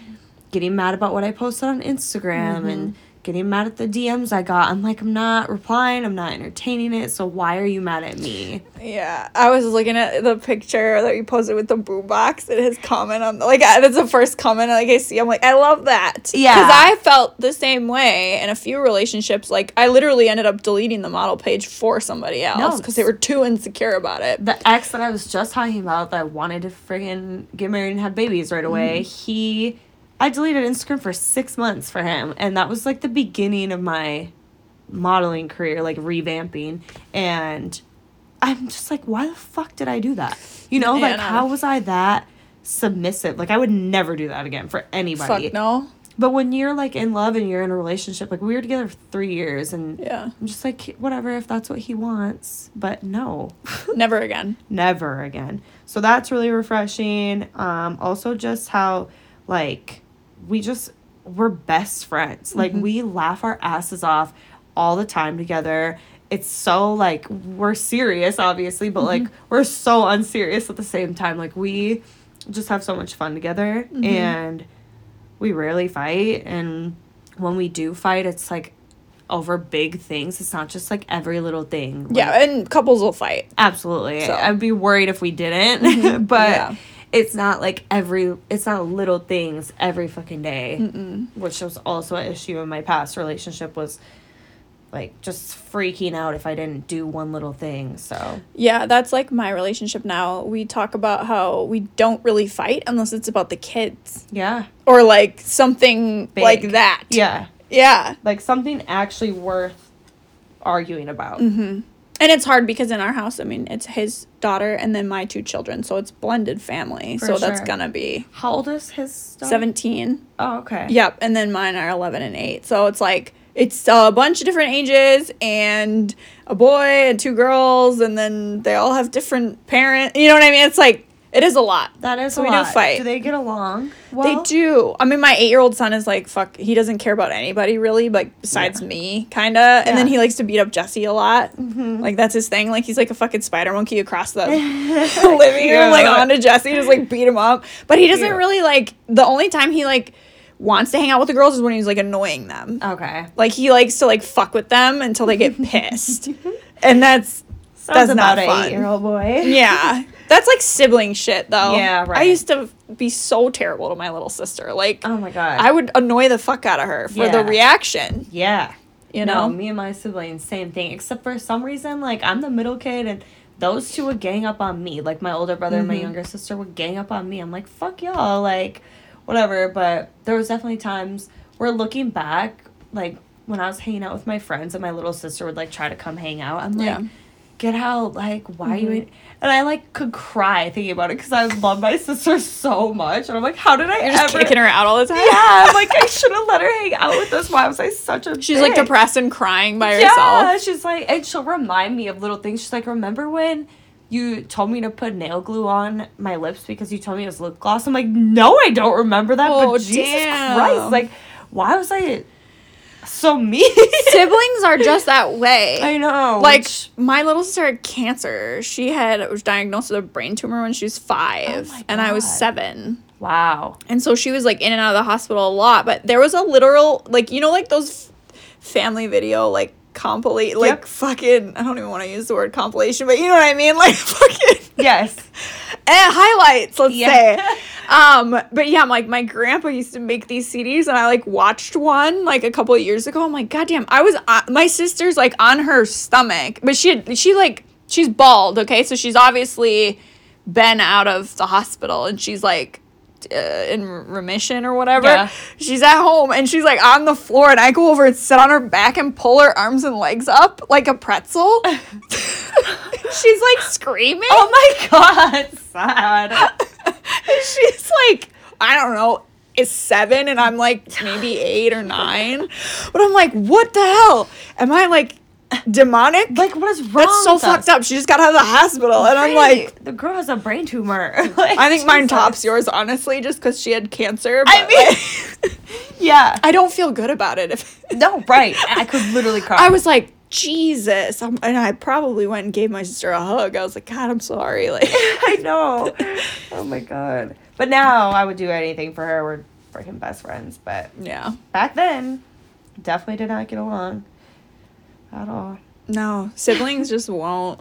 getting mad about what I posted on Instagram and Mm-hmm. Getting mad at the DMs I got. I'm like I'm not replying, I'm not entertaining it, so why are you mad at me? Yeah, I was looking at the picture that you posted with the boom box and his comment on the, like that's the first comment like I see. I'm like I love that. Yeah. because I felt the same way in a few relationships. Like I literally ended up deleting the model page for somebody else No. because they were too insecure about it. the ex that I was just talking about that wanted to friggin' get married and have babies right away, mm-hmm. he I deleted Instagram for six months for him. And that was like the beginning of my modeling career, like revamping. And I'm just like, why the fuck did I do that? You know, like Anna. how was I that submissive? Like I would never do that again for anybody. Fuck no. But when you're like in love and you're in a relationship, like we were together for three years and Yeah, I'm just like, whatever, if that's what he wants. But no. never again. never again. So that's really refreshing. Um, also just how like we just we're best friends. Like mm-hmm. we laugh our asses off all the time together. It's so like we're serious obviously, but like mm-hmm. we're so unserious at the same time. Like we just have so much fun together mm-hmm. and we rarely fight and when we do fight it's like over big things. It's not just like every little thing. Like, Yeah, and couples will fight. Absolutely. So- I'd be worried if we didn't, but Yeah. It's not like every it's not little things every fucking day. Which was also an issue in my past relationship was like just freaking out if i didn't do one little thing so. Yeah, that's like my relationship now. We talk about how we don't really fight unless it's about the kids. Yeah. Or like something like that. yeah. Yeah. like something actually worth arguing about mm-hmm. And it's hard because in our house, I mean, it's his daughter and then my two children. So it's blended family. For so that's sure. to be how old is his daughter? 17. oh okay Yep. And then mine are 11 and 8. So it's like, it's a bunch of different ages and a boy and two girls. And then they all have different parents. You know what I mean? It's like, it is a lot. that is So a we do lot. fight. do they get along they do. I mean, my eight year old son is like, fuck, he doesn't care about anybody really, like, besides Yeah. me, kind of. And then he likes to beat up Jesse a lot. Mm-hmm. Like, that's his thing. Like, he's like a fucking spider monkey across the living room, like, onto Jesse, just like beat him up. But he doesn't Cute. really like, the only time he like wants to hang out with the girls is when he's like annoying them. okay Like, he likes to like fuck with them until they get pissed. and that's, Sounds That's not about an fun. eight-year-old boy yeah. That's like sibling shit, though. Yeah, right. I used to be so terrible to my little sister. Like, oh my god I would annoy the fuck out of her for the reaction. yeah You no, know? me and my siblings, same thing. Except for some reason, like I'm the middle kid, and those two would gang up on me. Like my older brother and my Mhm. younger sister would gang up on me. I'm like, fuck y'all, like, whatever. But there was definitely times where looking back, like when I was hanging out with my friends and my little sister would like try to come hang out. I'm like, Yeah. Get out, like, why are you? Mm-hmm. In-? And I like could cry thinking about it because I love my sister so much, and I'm like, how did I You're just ever? kicking her out all the time. Yeah, I'm like I should have let her hang out with us. Why was I such a? She's like depressed and crying by Yeah, herself. she's like, and she'll remind me of little things. She's like, remember when you told me to put nail glue on my lips because you told me it was lip gloss? I'm like, no, I don't remember that. Oh, but Jesus damn. Christ, like, why was I so mean? Siblings are just that way. I know. like which- my little sister had cancer. She had was diagnosed with a brain tumor when she was five, Oh and I was seven. wow. And so she was like in and out of the hospital a lot. But there was a literal like you know like those f- family video like compilate like Yep. fucking I don't even want to use the word compilation, but you know what I mean like fucking Yes. and highlights, let's Yeah. say. Um, but yeah, I'm like my grandpa used to make these CDs, and I like watched one like a couple of years ago. I'm like, goddamn, I was uh, my sister's like on her stomach, but she had, she like she's bald, okay, so she's obviously been out of the hospital, and she's like. Uh, in remission or whatever. Yeah. She's at home and she's like on the floor, and I go over and sit on her back and pull her arms and legs up like a pretzel. she's like screaming. Oh my god. Sad. She's like, I don't know, is seven, and I'm like maybe eight or nine. But I'm like, what the hell? Am I like demonic? Like, what is wrong? That's so fucked us? up. She just got out of the hospital, and I'm like, the girl has a brain tumor. Like, I think mine Jesus. tops yours, honestly, just because she had cancer. I mean- like, Yeah. I don't feel good about it. If No, right. I could literally cry. I was like, Jesus, Um, and I probably went and gave my sister a hug. I was like, God, I'm sorry. Like, I know. Oh my god. But now I would do anything for her. We're freaking best friends. But yeah, back then, definitely did not get along at all. no, siblings just won't.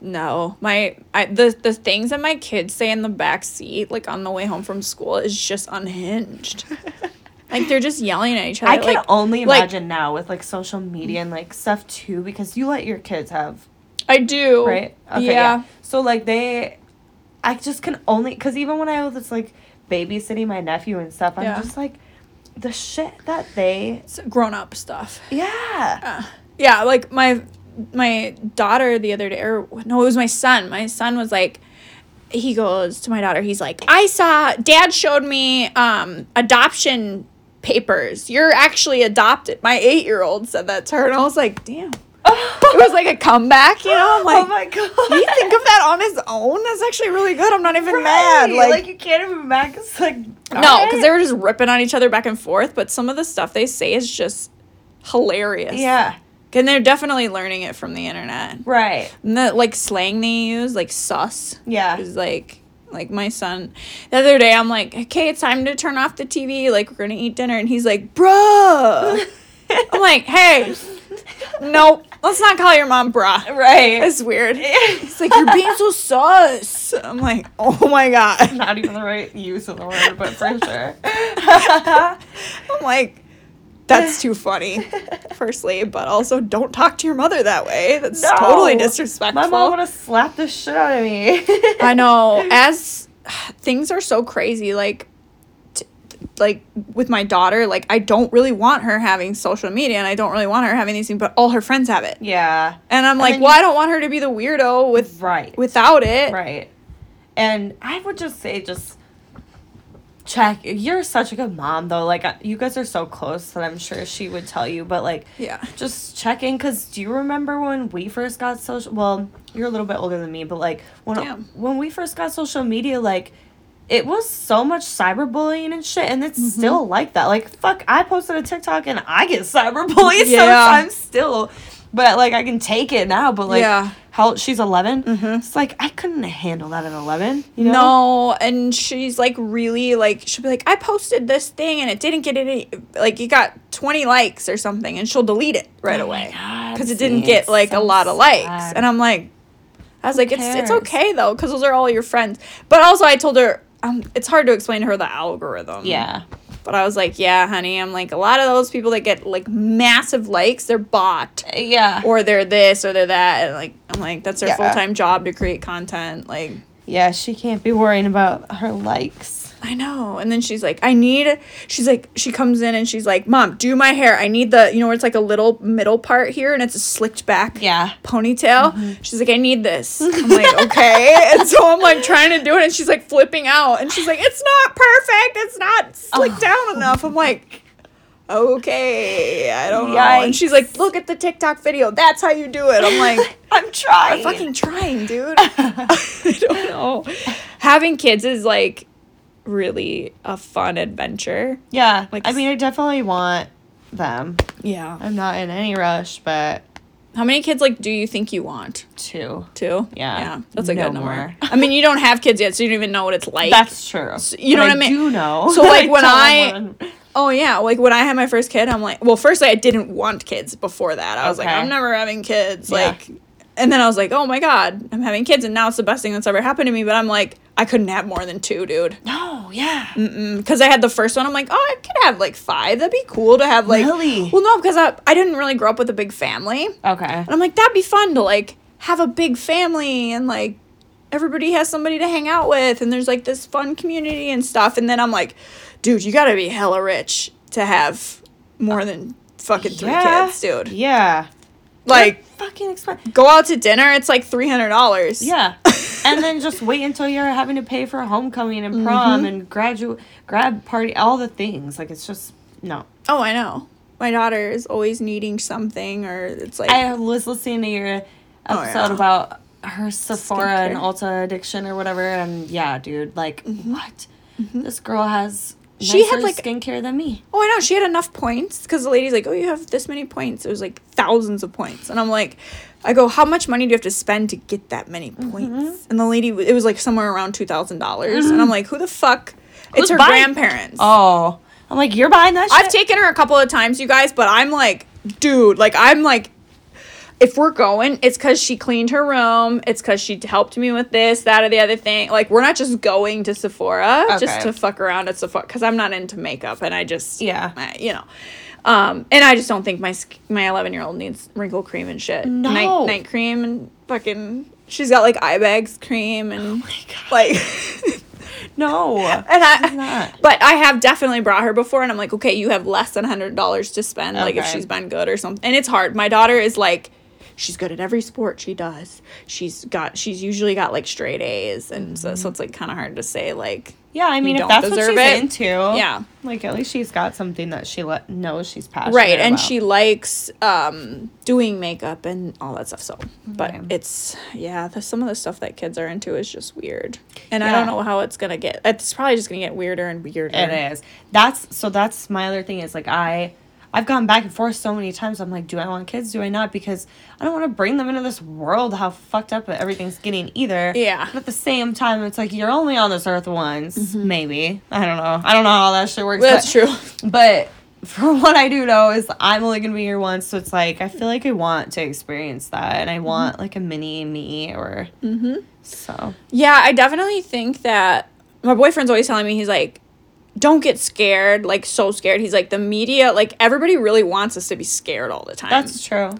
No, my I the the things that my kids say in the back seat, like on the way home from school, is just unhinged. like they're just yelling at each other. I can like, only like- imagine now with like social media and like stuff too, because you let your kids have I do. right? Okay. yeah. So like they, I just can only because even when I was like babysitting my nephew and stuff, I'm Yeah. just like the shit that they. It's grown up stuff. Yeah. Uh, yeah, like my my daughter the other day, or no, it was my son. My son was like, he goes to my daughter. He's like, I saw dad showed me um adoption papers. You're actually adopted. My eight year old said that to her, and I was like, damn. It was like a comeback, you know. I'm like, oh my god. he think of that on his own. That's actually really good. I'm not even mad. Right, Like, you can't even back. It's like no, because they were just ripping on each other back and forth. But some of the stuff they say is just hilarious. yeah and they're definitely learning it from the internet. right And the like slang they use, like sus, yeah is like like my son. The other day, I'm like, okay, it's time to turn off the TV. Like we're gonna eat dinner, and he's like, bruh. I'm like, hey, nope. Let's not call your mom bra. right. It's weird. It's like you're being so sus. I'm like, oh my god. Not even the right use of the word, but for sure. I'm like, that's too funny. Firstly, but also don't talk to your mother that way. That's No. totally disrespectful. My mom would have slapped the shit out of me. I know. As things are so crazy, like, t- like with my daughter, like I don't really want her having social media, and I don't really want her having these things, but all her friends have it, Yeah. and I'm like, well, you- I don't want her to be the weirdo with Right. without it. Right. And I would just say, just check. You're such a good mom, though. Like, you guys are so close that I'm sure she would tell you. But, like, Yeah. just check in. Because do you remember when we first got social? Well, you're a little bit older than me, but, like, when, when we first got social media, like, it was so much cyberbullying and shit, and it's Mm-hmm. still like that. Like, fuck, I posted a TikTok and I get cyberbullied Yeah. sometimes still. But, like, I can take it now, but, like, Yeah. how she's 11 Mhm. it's like i couldn't handle that at 11 you know No, and she's like really like she'll be like, I posted this thing and it didn't get any like it got twenty likes or something, and she'll delete it right Oh away because it didn't get like a lot of likes, sad. and I'm like, I was like, it's it's okay though because those are all your friends. But also, I told her um, it's hard to explain to her the algorithm. yeah But I was like, yeah, honey, I'm like a lot of those people that get like massive likes, they're bot. yeah Or they're this or they're that. And like I'm like, that's their Yeah. full time job to create content. Like yeah she can't be worrying about her likes I know. And then she's like, I need, she's like, she comes in and she's like, Mom, do my hair. I need the, you know, where it's like a little middle part here and it's a slicked back yeah ponytail. Mm-hmm. She's like, I need this. I'm like, okay. And so I'm like trying to do it and she's like flipping out and she's like, it's not perfect. It's not slicked down enough. I'm like, okay. I don't know. And she's like, look at the TikTok video. That's how you do it. I'm like, i'm trying I'm fucking trying, dude. I don't know. Having kids is like really a fun adventure. yeah Like I mean i definitely want them Yeah. i'm not in any rush but How many kids like do you think you want? two Two? Yeah. Yeah. That's a No good number. more. I mean, you don't have kids yet, so you don't even know what it's like. that's true you know But what I mean? do know So, like, when I- Oh yeah, like when I had my first kid, I'm like, well, firstly I didn't want kids before that. I was like, I'm never having kids. Yeah. Like, and then I was like, oh my god, I'm having kids, and now it's the best thing that's ever happened to me. But I'm like, I couldn't have more than two, dude. no yeah because I had the first one. I'm like, oh, I could have like five. That'd be cool to have like. Really? Well, no, because I, I didn't really grow up with a big family, okay and I'm like, that'd be fun to like have a big family and like everybody has somebody to hang out with, and there's like this fun community and stuff. And then I'm like, dude, you gotta be hella rich to have more than fucking three yeah kids, dude. yeah Like, fucking expensive go out to dinner, it's like three hundred dollars. Yeah. and then just wait until you're having to pay for homecoming and prom and graduate grad party, all the things. Like it's just no. Oh, I know. My daughter is always needing something, or it's like. I was listening to your Oh, episode yeah. about her Sephora and Skincare. Ulta addiction or whatever, and yeah, dude, like what? This girl has Mm-hmm. She had, like- skincare than me. Oh, I know. She had enough points because the lady's like, "Oh, you have this many points." It was like thousands of points, and I'm like, I go, "How much money do you have to spend to get that many mm-hmm. points?" And the lady, it was like somewhere around two thousand dollars, and I'm mm-hmm. like, "Who the fuck?" Who's it's her buying- grandparents. Oh, I'm like you're buying that. I've taken her a couple of times, you guys, but I'm like, dude, like I'm like. If we're going, it's because she cleaned her room. It's because she helped me with this, that, or the other thing. Like, we're not just going to Sephora just to fuck around at Sephora because I'm not into makeup and I just Yeah. I- you know. Um, and I just don't think my my 11 year old needs wrinkle cream and shit. No. Night, night cream and fucking. She's got like eye bags cream and like. no. and I, not. but I have definitely brought her before, and I'm like, okay, you have less than hundred dollars to spend, like if she's been good or something. And it's hard. My daughter is like, she's good at every sport she does. She's got, she's usually got like straight A's, and so, so it's like kind of hard to say like, Yeah, I mean, if that's what she's it. into, yeah, like at least she's got something that she let knows she's passionate right. And about. she likes um doing makeup and all that stuff. So, but it's yeah, the, some of the stuff that kids are into is just weird, and I don't know how it's gonna get. It's probably just gonna get weirder and weirder. It is. That's so. That's my other thing. Is like I, I've gone back and forth so many times. I'm like, do I want kids? Do I not? Because I don't want to bring them into this world. How fucked up everything's getting either. Yeah. But at the same time, it's like you're only on this earth once. Maybe I don't know. I don't know how that shit works. That's but, true. But from what I do know is I'm only gonna be here once, so it's like I feel like I want to experience that, and I want like a mini me or Mm-hmm. so. Yeah, I definitely think that my boyfriend's always telling me he's like, don't get scared, like so scared. He's like the media, like everybody really wants us to be scared all the time. That's true.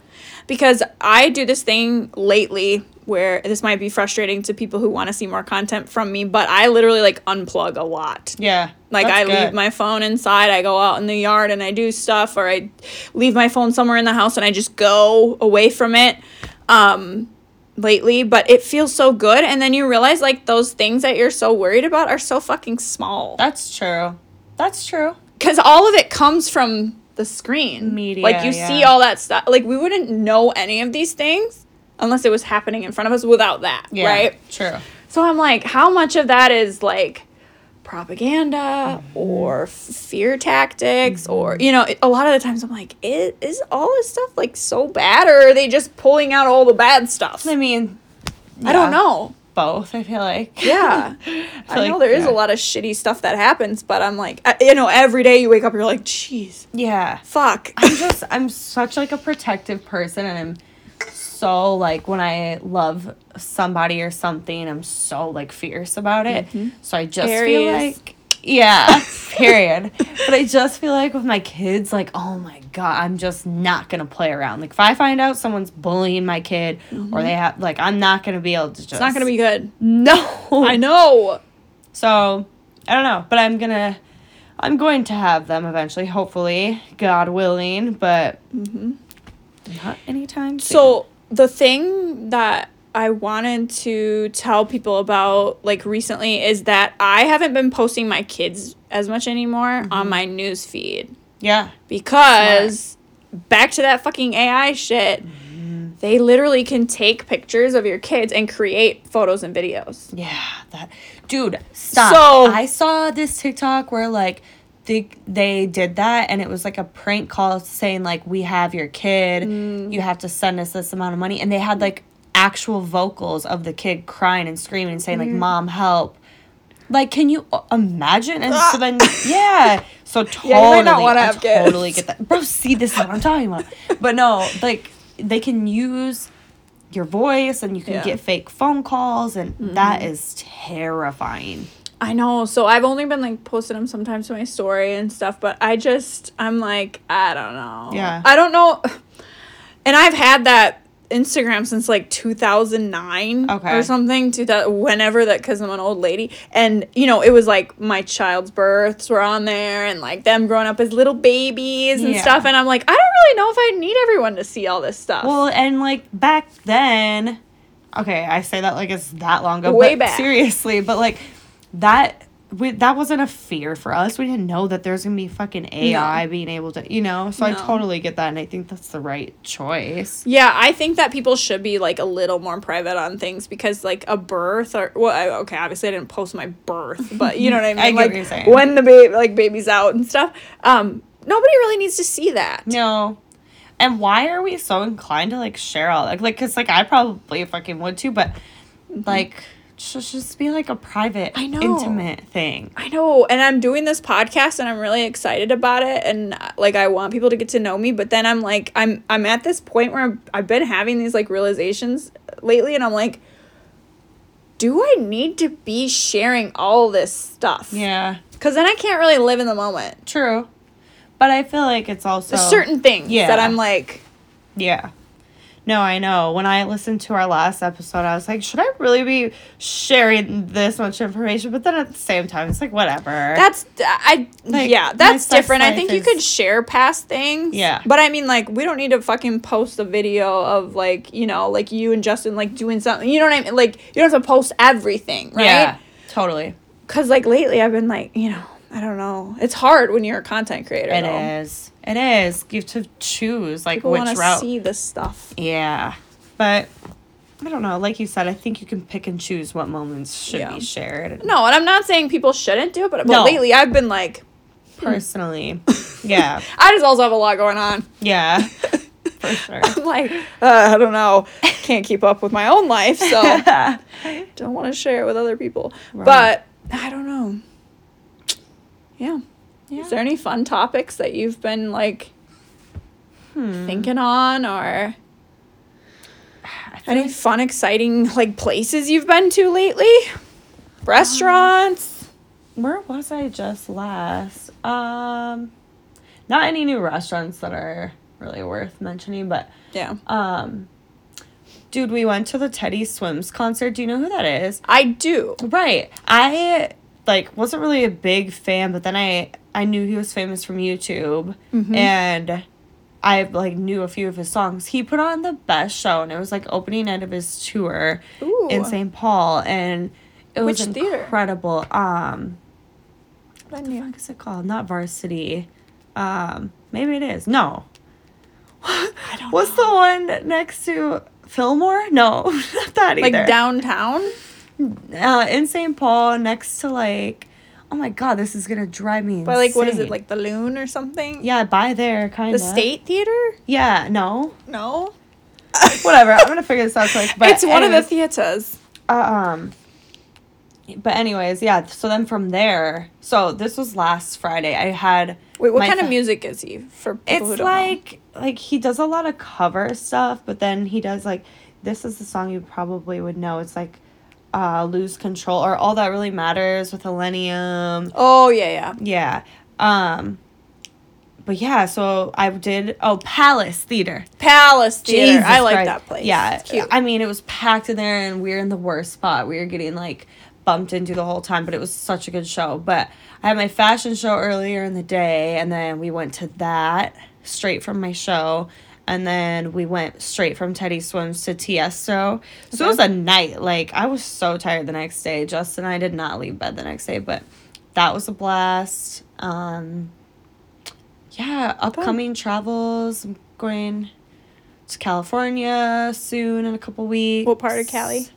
because I do this thing lately where this might be frustrating to people who want to see more content from me, but I literally like unplug a lot. Yeah. Like I good. leave my phone inside, I go out in the yard and I do stuff or I leave my phone somewhere in the house and I just go away from it. Um lately, but it feels so good and then you realize like those things that you're so worried about are so fucking small. That's true. That's true. Cuz all of it comes from the screen. Media, Like you see all that stuff. Like we wouldn't know any of these things unless it was happening in front of us without that, Yeah. right? True. So I'm like, how much of that is like propaganda mm-hmm. or fear tactics or mm-hmm. you know, a lot of the times I'm like, is, is all this stuff like so bad or are they just pulling out all the bad stuff? I mean, I don't know. Both. I feel like. Yeah. I, I know like- there is yeah. a lot of shitty stuff that happens, but I'm like, I, you know, every day you wake up, you're like, jeez, Yeah. fuck. I'm just I'm such like a protective person and I'm so like when I love somebody or something, I'm so like fierce about it. Mm-hmm. So I just feel like yeah, period. but I just feel like with my kids, like, oh my god, I'm just not gonna play around. Like if I find out someone's bullying my kid or mm-hmm. they have like I'm not gonna be able to just It's not gonna be good. No. I know. So I don't know, but I'm gonna I'm going to have them eventually, hopefully, God willing, but mm-hmm. not anytime soon. So the thing that I wanted to tell people about like recently is that I haven't been posting my kids as much anymore on mm-hmm. my news feed yeah, because back to that fucking AI shit. Mm-hmm. They literally can take pictures of your kids and create photos and videos. yeah, that dude, stop. So- I saw this TikTok where like they they did that and it was like a prank call saying like we have your kid, Mm. you have to send us this amount of money, and they had like actual vocals of the kid crying and screaming and saying Mm. like mom help. Like, can you imagine? And so then, yeah. So totally, you might not wanna I have kids. get that. Bro, see, this is what I'm talking about. But no, like they can use your voice, and you can Yeah. get fake phone calls, and that is terrifying. I know. So I've only been like posting them sometimes to my story and stuff, but I just I'm like I don't know. Yeah. I don't know. And I've had that Instagram since like 2009 Okay. or something. 2000, whenever that because I'm an old lady, and you know it was like my child's births were on there and like them growing up as little babies and Yeah. stuff. And I'm like I don't really know if I need everyone to see all this stuff. Well, and like back then, okay, I say that like it's that long ago, Way but back. seriously, but like that. We, that wasn't a fear for us. We didn't know that there's gonna be fucking AI being able to, you know. So I totally get that, and I think that's the right choice. Yeah, I think that people should be like a little more private on things because like a birth or well, I, okay, obviously I didn't post my birth, but you know what I mean. I like you're saying. when the baby like baby's out and stuff. Um, nobody really needs to see that. No. And why are we so inclined to like share all that? Like, cause like I probably fucking would too, but like, just just be like a private, I know. intimate thing. I know, and I'm doing this podcast and I'm really excited about it and uh, like I want people to get to know me, but then I'm like I'm I'm at this point where I'm, I've been having these like realizations lately and I'm like do I need to be sharing all this stuff? Yeah, Cuz then I can't really live in the moment. true. But I feel like it's also There's certain things Yeah. that I'm like, Yeah. No, I know. When I listened to our last episode, I was like, should I really be sharing this much information? But then at the same time, it's like whatever. that's I Like, yeah, that's different. I think you could share past things. Yeah. But I mean like we don't need to fucking post a video of like, you know, like you and Justin like doing something. You know what I mean? Like you don't have to post everything, right? Yeah, totally. Cuz like lately I've been like, you know, I don't know. It's hard when you're a content creator. It though. is. It is. You have to choose like People which want to route. see this stuff. Yeah. But I don't know. Like you said, I think you can pick and choose what moments should Yeah. be shared. No, and I'm not saying people shouldn't do it, but, but No. lately I've been like, Personally. yeah. I just also have a lot going on. Yeah. For sure. I'm like, uh, I don't know, can't keep up with my own life, so I don't want to share it with other people. Right. But I don't know. Yeah. Yeah. Is there any fun topics that you've been like Hmm. thinking on or any like- fun, exciting like places you've been to lately? Restaurants? where was I just last? Um, not any new restaurants that are really worth mentioning, but yeah. um, dude, we went to the Teddy Swims concert. Do you know who that is? I do. Right. I like wasn't really a big fan, but then I I knew he was famous from YouTube Mhm. and I like knew a few of his songs. He put on the best show and it was like opening night of his tour Ooh. in St. Paul and it was Which theater? incredible. Um what the fuck is it called? Not varsity. Um maybe it is. No. I don't What's the one next to Fillmore? No, not that either like downtown? uh, in St. Paul next to like, oh my god, this is gonna drive me insane. But like what is it, like the loon or something? Yeah, by there, kind of. The state theater? Yeah, no, No. whatever. I'm gonna figure this out quick. But it's one of the theaters. uh, um. But anyways, yeah. So then from there, so this was last Friday. I had. Wait, what kind of music is he for people It's don't know? like like he does a lot of cover stuff, but then he does like this is the song you probably would know. It's like uh lose control or all that really matters with Illenium. Oh yeah, yeah. Yeah. Um but yeah, so I did oh Palace Theater. Palace Theater. Jesus I like Christ. that place. Yeah. It's cute. I mean it was packed in there and we were in the worst spot. We were getting like bumped into the whole time, but it was such a good show. But I had my fashion show earlier in the day and then we went to that straight from my show. And then we went straight from Teddy Swims to Tiesto. So it was a night. Like I was so tired the next day. Justin and I did not leave bed the next day, but that was a blast. Um yeah, upcoming travels. I'm going to California soon in a couple weeks. What part of Cali?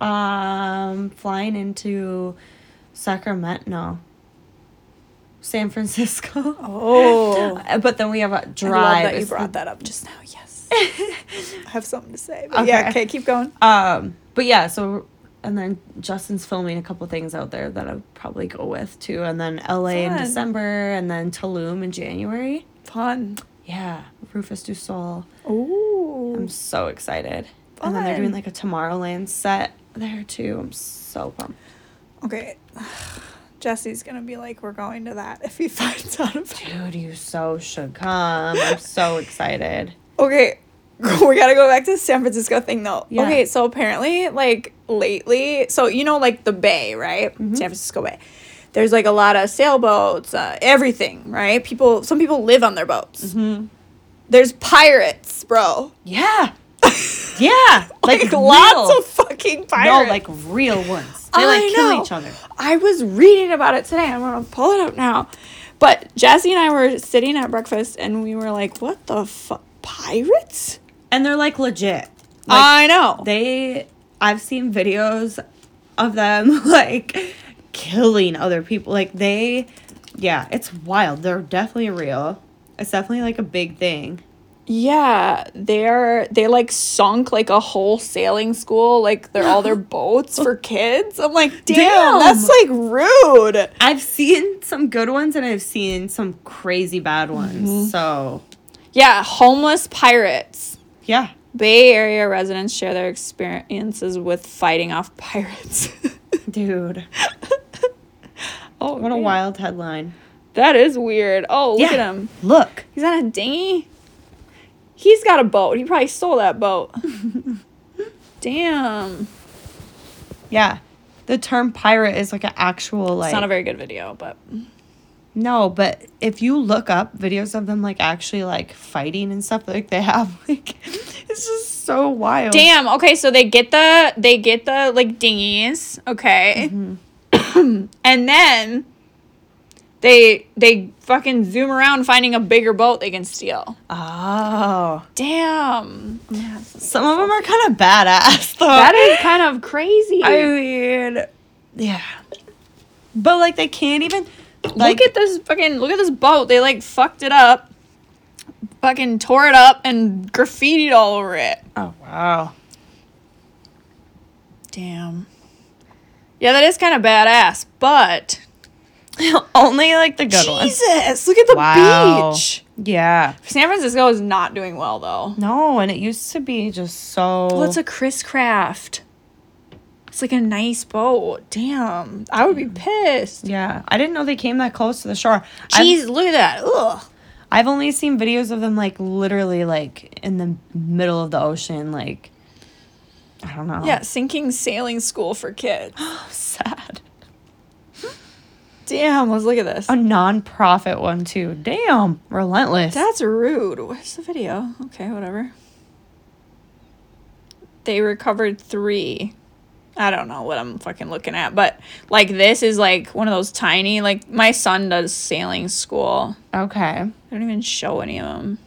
Um, flying into Sacramento, no, San Francisco. Oh. But then we have a I drive. love that you brought that up just now. Yes. I have something to say. But yeah, Okay. okay, keep going. Um, but yeah, so and then Justin's filming a couple things out there that I'll probably go with too, and then LA in December, and then Tulum in January. Fun. Yeah, Rufus Du Sol. Ooh. I'm so excited. And then they're doing like a Tomorrowland set there too. I'm so pumped. Okay. Jesse's gonna be like, we're going to that if he finds out about it. Dude, you so should come. I'm so excited. Okay. We gotta go back to the San Francisco thing though. Yeah. Okay, so apparently, like lately, so you know, like the Bay, right? Mm-hmm. San Francisco Bay. There's like a lot of sailboats, uh, everything, right? People, some people live on their boats. Mm-hmm. There's pirates, bro. Yeah. Yeah. Like, Like, lots real. of fucking No, pirates. like real ones. They I like kill know. each other. I was reading about it today. I'm gonna pull it up now. But Jesse and I were sitting at breakfast and we were like, "What the fuck? Pirates?" And they're like legit. Like, I know. they I've seen videos of them like killing other people. Like they yeah, it's wild. They're definitely real. It's definitely like a big thing. Yeah, they're they like sunk like a whole sailing school. Like they're all their boats for kids. I'm like, damn, Damn. that's like rude. I've seen some good ones and I've seen some crazy bad ones. Mm-hmm. So Yeah, homeless pirates. yeah. Bay Area residents share their experiences with fighting off pirates. Dude. oh, What a wild headline. That is weird. Oh, look Yeah. at him. Look. He's on a dinghy. He's got a boat. He probably stole that boat. Damn. Yeah. The term pirate is like an actual like It's not a very good video, but No, but if you look up videos of them like actually like fighting and stuff like they have like it's just so wild. damn. Okay, so they get the they get the like dinghies, okay, Mm-hmm. and then they they fucking zoom around finding a bigger boat they can steal. Oh. Damn, Some of them are kind of badass though. that is kind of crazy. I mean, yeah. But like they can't even like look at this fucking look at this boat. They like fucked it up. Fucking tore it up and graffitied all over it. Oh wow. Damn. Yeah, that is kind of badass, but Only like the good ones. Jesus, look at the Wow. beach. Yeah. San Francisco is not doing well though. No, and it used to be just so. Well, it's a Chris Craft. It's like a nice boat. Damn, I would be pissed. yeah, I didn't know they came that close to the shore. I've- Jeez, look at that. Ugh. I've only seen videos of them like literally like in the middle of the ocean, like I don't know. Yeah, sinking sailing school for kids. sad. Damn, let's look at this. A non-profit one too. Damn, relentless. That's rude. Where's the video? Okay, whatever. They recovered three. I don't know what I'm fucking looking at, but like this is like one of those tiny. Like my son does sailing school. okay. They don't even show any of them.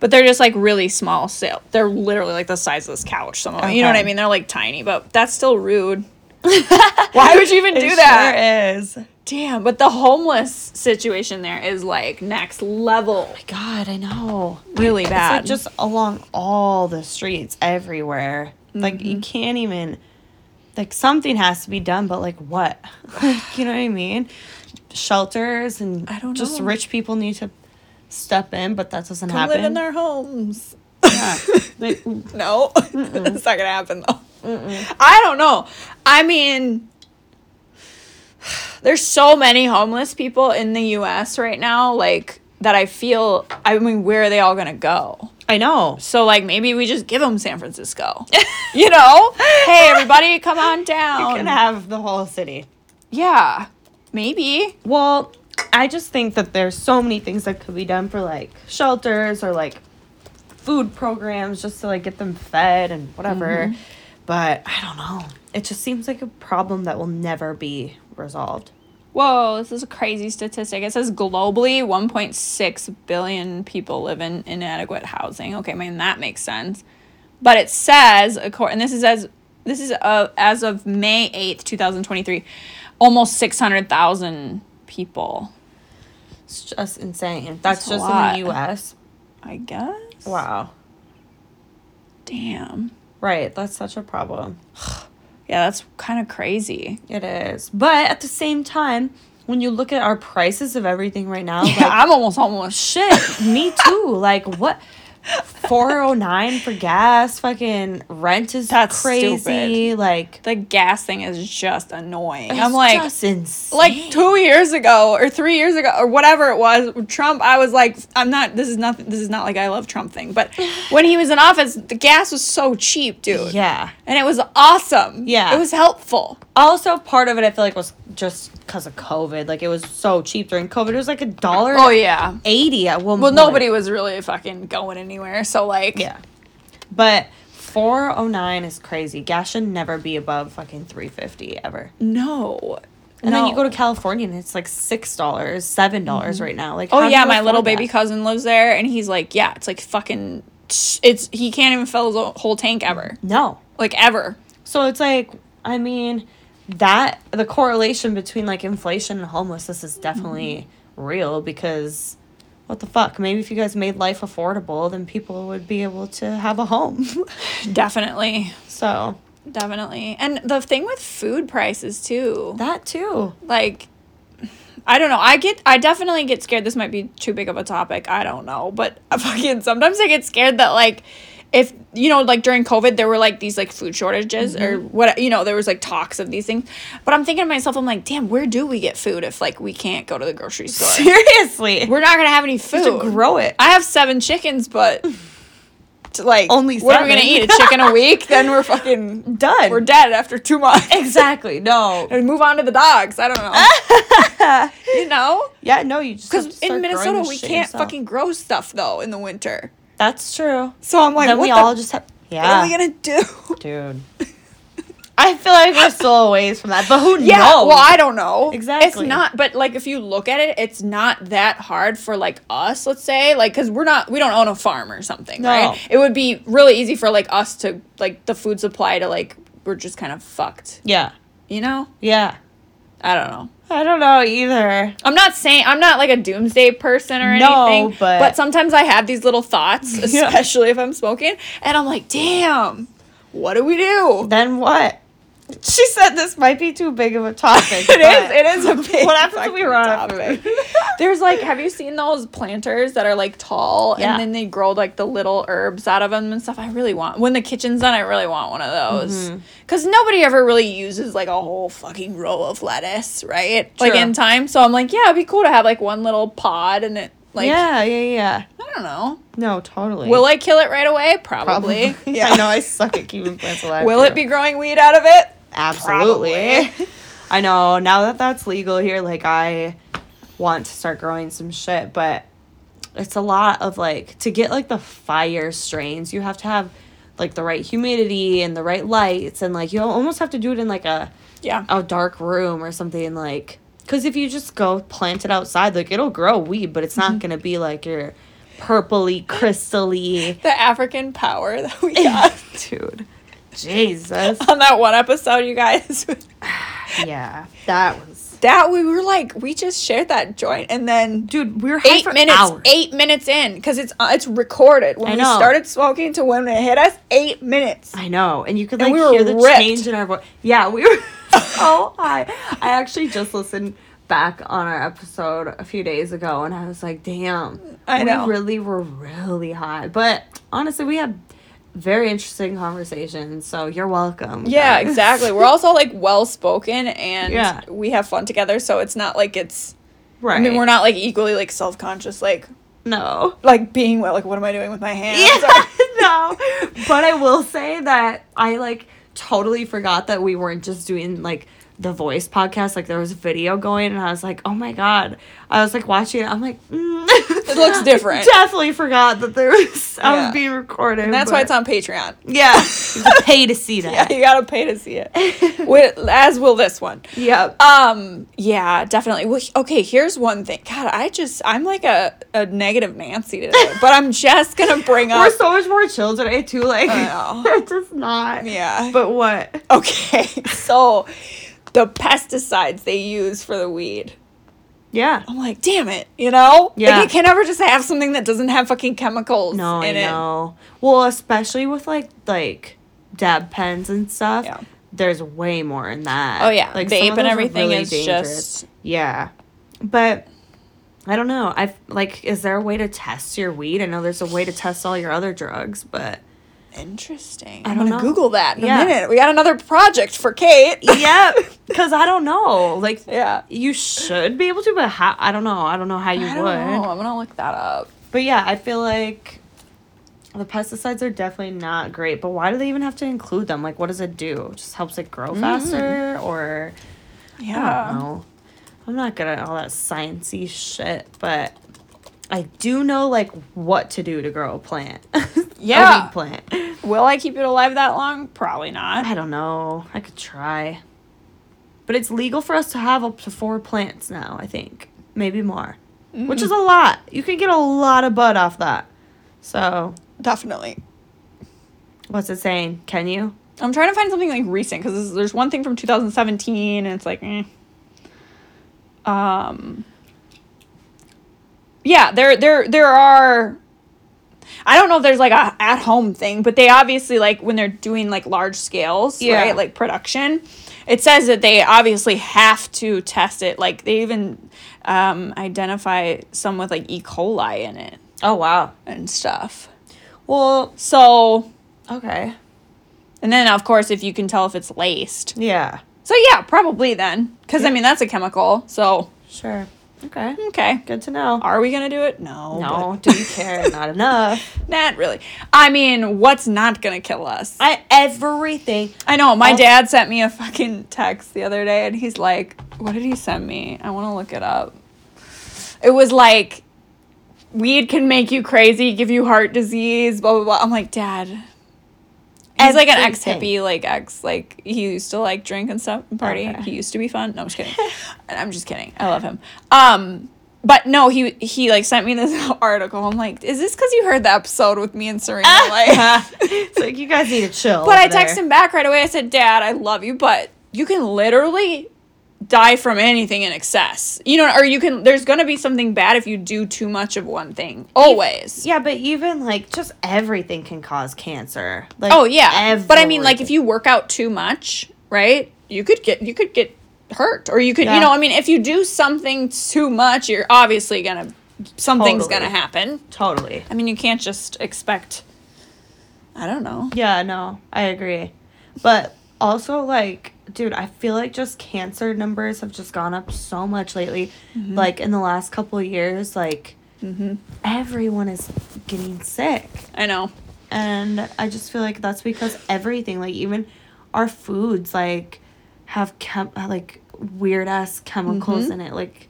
But they're just like really small sail. They're literally like the size of this couch. Some of them, you know what I mean? They're like tiny, but that's still rude. Why would you even do that? Sure is. Damn, but the homeless situation there is like next level. My God, I know. Really bad. like just along all the streets everywhere. Like you Mm-hmm. can't even like something has to be done, but like what? like, you know what I mean? Shelters and I don't just know. rich people need to step in, but that doesn't Come happen. live in their homes. yeah. Like, No, it's not gonna happen though. I don't know. I mean, there's so many homeless people in the U.S. right now, like that. I feel. I mean, where are they all gonna go? I know. So like maybe we just give them San Francisco. you know? Hey, everybody, come on down. You can have the whole city. yeah, maybe. Well, I just think that there's so many things that could be done for like shelters or like food programs just to like get them fed and whatever. Mm-hmm. But I don't know. It just seems like a problem that will never be resolved. Whoa, this is a crazy statistic. It says globally 1.6 billion people live in inadequate housing. Okay, I mean that makes sense. But it says according and this is as this is uh, as of May 8th, 2023, almost 600,000 people, It's just insane. That's, That's just lot. in the US. I guess. Wow. Damn. Right. That's such a problem. Yeah, that's kind of crazy. It is. But at the same time, when you look at our prices of everything right now, Yeah, like I'm almost almost shit, me too. Like what? 409 for gas, fucking rent is That's crazy. stupid. Like The gas thing is just annoying. it's I'm like just insane. like two years ago or three years ago or whatever it was trump i was like i'm not this is not this is not like i love trump thing but when he was in office the gas was so cheap dude yeah. and it was awesome Yeah. it was helpful Also, part of it I feel like was just because of COVID. Like it was so cheap during COVID. It was like a dollar oh yeah eighty at one well point. nobody was really fucking going anywhere so like Yeah. But 409 is crazy. Gas should never be above fucking 350 ever. no And then you go to California and it's like $6, $7 mm-hmm. right now. Like oh yeah my little that? baby cousin lives there and he's like yeah it's like fucking it's he can't even fill his whole tank ever No. like ever So it's like, I mean, that the correlation between like inflation and homelessness is definitely mm-hmm. real because what the fuck? Maybe if you guys made life affordable, then people would be able to have a home. definitely so Definitely. And the thing with food prices too. that too. Like I don't know. I get I definitely get scared this might be too big of a topic. I don't know, but I fucking sometimes I get scared that like if you know like during covid there were like these like food shortages or mm-hmm. what you know there was like talks of these things but i'm thinking to myself i'm like damn where do we get food if like we can't go to the grocery store Seriously. we're not gonna have any food should grow it. i have seven chickens but to, like Only what are we gonna eat a chicken a week then we're fucking Done. we're dead after two months Exactly. No. and move on to the dogs. I don't know. you know, yeah, no, you just because in Minnesota we can't yourself. fucking grow stuff though in the winter. That's true. So I'm like, then what we the, all just have what are we gonna do? Dude. I feel like we're still a ways from that, but who Yeah, knows? well, I don't know. Exactly. It's not, but like if you look at it, it's not that hard for like us, let's say, like because we're not, we don't own a farm or something, No. right? It would be really easy for like us to like the food supply to like we're just kind of fucked, yeah. you know? Yeah. I don't know. I don't know either. I'm not saying I'm not like a doomsday person or No, anything, but- sometimes I have these little thoughts, Yeah. especially if I'm smoking, and I'm like, damn, what do we do? Then what? she said this might be too big of a topic. It is. It is a big. What happens if we run out of topic. food? There's like, have you seen those planters that are like tall Yeah. and then they grow like the little herbs out of them and stuff? I really want. When the kitchen's done, I really want one of those. Mm-hmm. Because nobody ever really uses like a whole fucking row of lettuce, right? Like in time. So I'm like, yeah, it'd be cool to have like one little pod and it like. yeah, yeah, yeah. I don't know. No, totally. Will I kill it right away? Probably. Yeah, I know. I suck at keeping plants alive. Will too. it be growing weed out of it? Absolutely. I know. Now that that's legal here, like I want to start growing some shit, but it's a lot of like to get like the fire strains, you have to have like the right humidity and the right lights and like you almost have to do it in like a Yeah. a dark room or something like cuz if you just go plant it outside, like it'll grow weed, but it's not mm-hmm. going to be like your purpley crystally The African power that we got dude. Jesus. on that one episode, you guys. Yeah. That was that we were like, we just shared that joint, and then Dude, we were high eight minutes, hours. eight minutes in, because it's uh, it's recorded. When I we know. started smoking to when it hit us, eight minutes. I know, and you could like we hear the ripped. change in our voice. Yeah, we were so high. I actually just listened back on our episode a few days ago, and I was like, "Damn, I know. we really were really high." But honestly, we had very interesting conversation. So you're welcome. Yeah, guys. exactly. We're also like well spoken, and Yeah. we have fun together. So it's not like it's. right. I mean, we're not like equally like self conscious, like no. like being well, like what am I doing with my hands? Yeah, no. But I will say that I like totally forgot that we weren't just doing like the voice podcast. Like there was a video going, and I was like, oh my god. I was like watching it. I'm like, mm. It looks different. Definitely forgot that there was I Yeah. was being recorded. And that's why it's on Patreon. Yeah, you have to pay to see Yeah, that. you gotta pay to see it. With, as will this one. yeah Um, yeah, definitely. Well, okay, here's one thing. God, I just I'm like a, a negative Nancy today, but I'm just gonna bring up We're so much more chill today too. Like I know. we're just not. Yeah. But what? Okay, so the pesticides they use for the weed. Yeah. I'm like, damn it, you know? Yeah. Like, I can never just have something that doesn't have fucking chemicals No, I in it. know. Well, especially with like like dab pens and stuff. Yeah. There's way more in that. Oh, yeah. like Vape and everything really is dangerous. just- yeah. But I don't know. I like. Is there a way to test your weed? I know there's a way to test all your other drugs, but Interesting. I I'm gonna know. Google that in Yeah. a minute. We got another project for Kate. yeah, because I don't know. Like, yeah. you should be able to, but how? I don't know. I don't know how you I would. know. I'm gonna look that up. But yeah, I feel like the pesticides are definitely not great. But why do they even have to include them? Like, what does it do? It just helps it grow mm-hmm. faster, or I Yeah. don't know. I'm not good at all that sciencey shit, but I do know like what to do to grow a plant. Yeah. a weed plant. Will I keep it alive that long? Probably not. I don't know. I could try, but it's legal for us to have up to four plants now. I think maybe more, which is a lot. You can get a lot of bud off that. So Definitely. What's it saying? Can you? I'm trying to find something like recent because there's one thing from 2017 and it's like, eh. um, yeah, there there there are. I don't know if there's like a at home thing, but they obviously like when they're doing like large scales, Yeah. right? Like production, it says that they obviously have to test it. Like they even um, identify some with like E. coli in it Oh wow. and stuff. Well, So, okay. and then of course, if you can tell if it's laced. Yeah. So yeah, probably then, because I mean that's a chemical. So Sure. Okay. okay, Good to know. are we gonna do it? No, No, do you care? Not enough. not really. I mean, what's not gonna kill us? I, everything. I know. My I'll- dad sent me a fucking text the other day, and he's like, "What did he send me? I want to look it up." It was like, weed can make you crazy, give you heart disease, blah blah blah. I'm like, Dad. He's like an ex hippie, like ex, like he used to like drink and stuff and party. Okay. He used to be fun. No, I'm just kidding. I'm just kidding. I love him. Um, but no, he he like sent me this article. I'm like, is this because you heard the episode with me and Serena? Like, it's like you guys need to chill. but I texted him back right away. I said, Dad, I love you, but you can literally die from anything in excess. You know, or you can. There's gonna be something bad if you do too much of one thing. Always. Yeah, but even like just everything can cause cancer. Like Oh yeah. But I mean, like if you work out too much, right? You could get you could get hurt or you could Yeah. you know, I mean if you do something too much, you're obviously going to something's Totally. going to happen. Totally. I mean, you can't just expect I don't know. Yeah, no, I agree. But also, like, dude, I feel like just cancer numbers have just gone up so much lately. Mm-hmm. Like, in the last couple of years, like, everyone is getting sick. I know. And I just feel like that's because everything, like, even our foods, like, have chem- like weird ass chemicals Mm-hmm. in it. Like,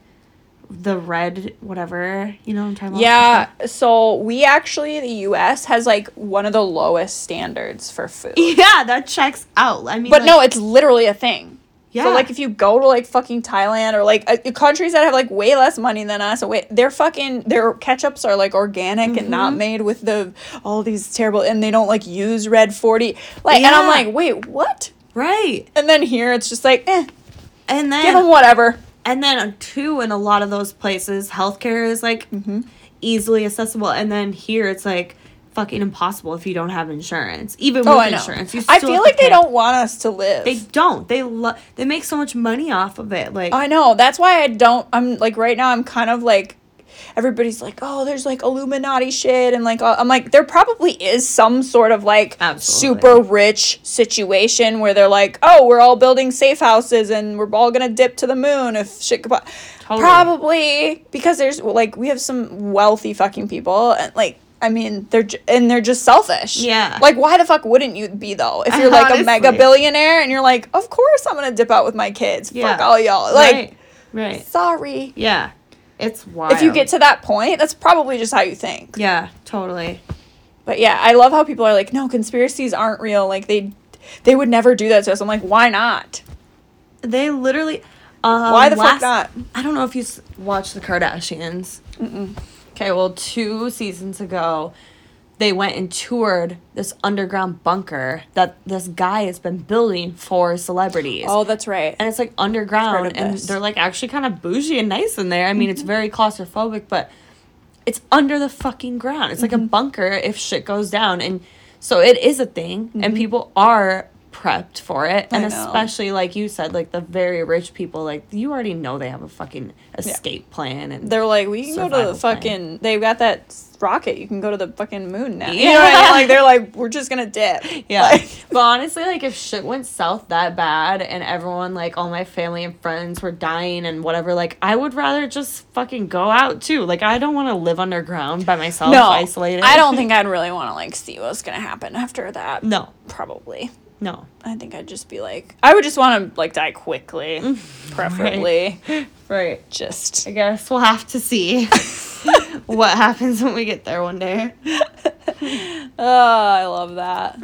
the red, whatever, you know what I'm talking about? Yeah, so we actually the US has like one of the lowest standards for food. Yeah, that checks out. I mean, But like, no, it's literally a thing. yeah. So like if you go to like fucking Thailand or like uh, countries that have like way less money than us, way their fucking their ketchups are like organic and Mm-hmm. not made with the all these terrible and they don't like use red 40. Like and I'm like, "Wait, what?" right. And then here it's just like, "Eh, And then give them whatever." And then two in a lot of those places, healthcare is like Mm-hmm. easily accessible. And then here it's like fucking impossible if you don't have insurance. Even with Oh, I insurance, you I feel like they don't want us to live. They don't. They lo- They make so much money off of it. Like I know. That's why I don't. I'm like right now. I'm kind of like everybody's like, oh, there's like Illuminati shit, and like I'm like, there probably is some sort of like Absolutely. super rich situation where they're like, oh, we're all building safe houses and we're all gonna dip to the moon if shit. Go- Totally. Probably because there's like we have some wealthy fucking people and like. I mean, they're j- and they're just selfish. Yeah. Like, why the fuck wouldn't you be though? If you're like a mega billionaire and you're like, of course I'm gonna dip out with my kids. Yeah. Fuck all y'all. Like, right. Right. sorry. Yeah. It's wild. If you get to that point, that's probably just how you think. Yeah. Totally. But yeah, I love how people are like, no, conspiracies aren't real. Like they, they would never do that to us. I'm like, why not? They literally. Um, why the last- fuck not? I don't know if you s- watched the Kardashians. Okay, well, two seasons ago, they went and toured this underground bunker that this guy has been building for celebrities. Oh, that's right. And it's like underground, and this. they're like actually kind of bougie and nice in there. I mean, it's mm-hmm. very claustrophobic, but it's under the fucking ground. It's like a mm-hmm. bunker if shit goes down. And so it is a thing, and mm-hmm. people are prepped for it. I And know. especially, like you said, like the very rich people, like you already know they have a fucking escape plan. And They're like, we can go to the plan. fucking. They've got that rocket. You can go to the fucking moon now. You know what I mean? Like they're like, we're just gonna dip. Yeah. Like, but honestly, like if shit went south that bad and everyone, like all my family and friends were dying and whatever, like I would rather just fucking go out too. Like I don't want to live underground by myself, no, isolated. I don't think I'd really want to like see what's gonna happen after that. No, Probably. No. I think I'd just be like, I would just want to like die quickly, preferably. Right. Just I guess we'll have to see what happens when we get there one day. Oh, I love that.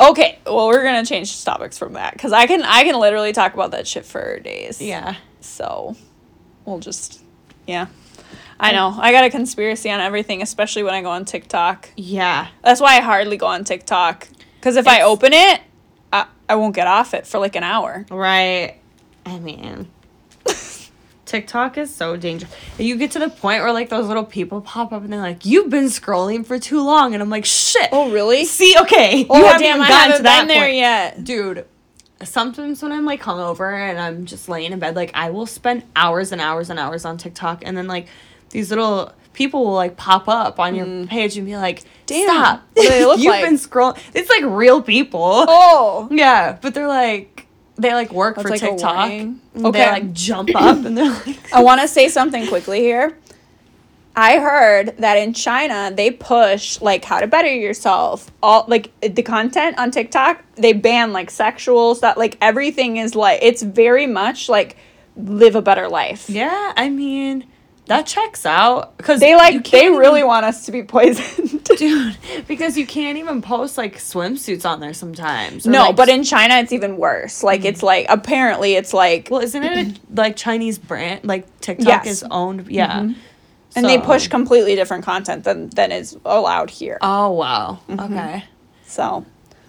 Okay, well, we're gonna change topics from that because I can I can literally talk about that shit for days. Yeah. So, we'll just yeah. I know I got a conspiracy on everything, especially when I go on TikTok. Yeah. That's why I hardly go on TikTok because if I open it, I I won't get off it for like an hour. Right. I mean, TikTok is so dangerous. You get to the point where like those little people pop up and they're like, "You've been scrolling for too long," and I'm like, "Shit." Oh really? See, okay. Oh you haven't damn! I haven't to that been there point. yet. dude. Sometimes when I'm like hungover and I'm just laying in bed, like I will spend hours and hours and hours on TikTok, and then like these little people will like pop up on your page and be like, Mm. Damn, "Stop! what do they look You've like?" been scrolling." It's like real people. Oh. Yeah, but they're like they like work That's for like TikTok. Okay. They like jump up and they're like, I want to say something quickly here. I heard that in China they push like how to better yourself. All like the content on TikTok, they ban like sexual stuff. Like everything is like it's very much like live a better life. "Yeah, I mean, that checks out." Because They like they really want us to be poisoned. dude, because you can't even post like swimsuits on there sometimes. no, like, but in China it's even worse. Like it's mm. like apparently it's like Well, isn't it a, like Chinese brand? Like TikTok Yes. is owned. Yeah. Mm-hmm. and they push completely different content than than is allowed here. Oh wow. Mm-hmm. Okay. So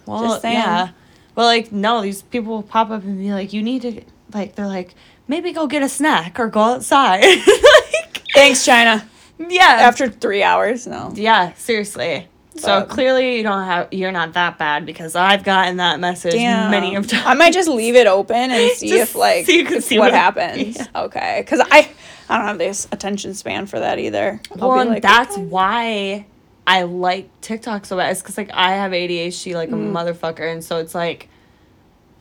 Well, Just saying. yeah. But like, no, these people will pop up and be like, "You need to like." They're like, maybe go get a snack or go outside. like, thanks China. yeah. After three hours, no. yeah. Seriously. So clearly you don't have you're not that bad because I've gotten that message many of times. I might just leave it open and see if like so you can see what, what- happens. yeah. Okay, because I I don't have this attention span for that either. I'll Well, like, that's okay. why I like TikTok so bad. It's because like I have ADHD like a Mm. motherfucker, and so it's like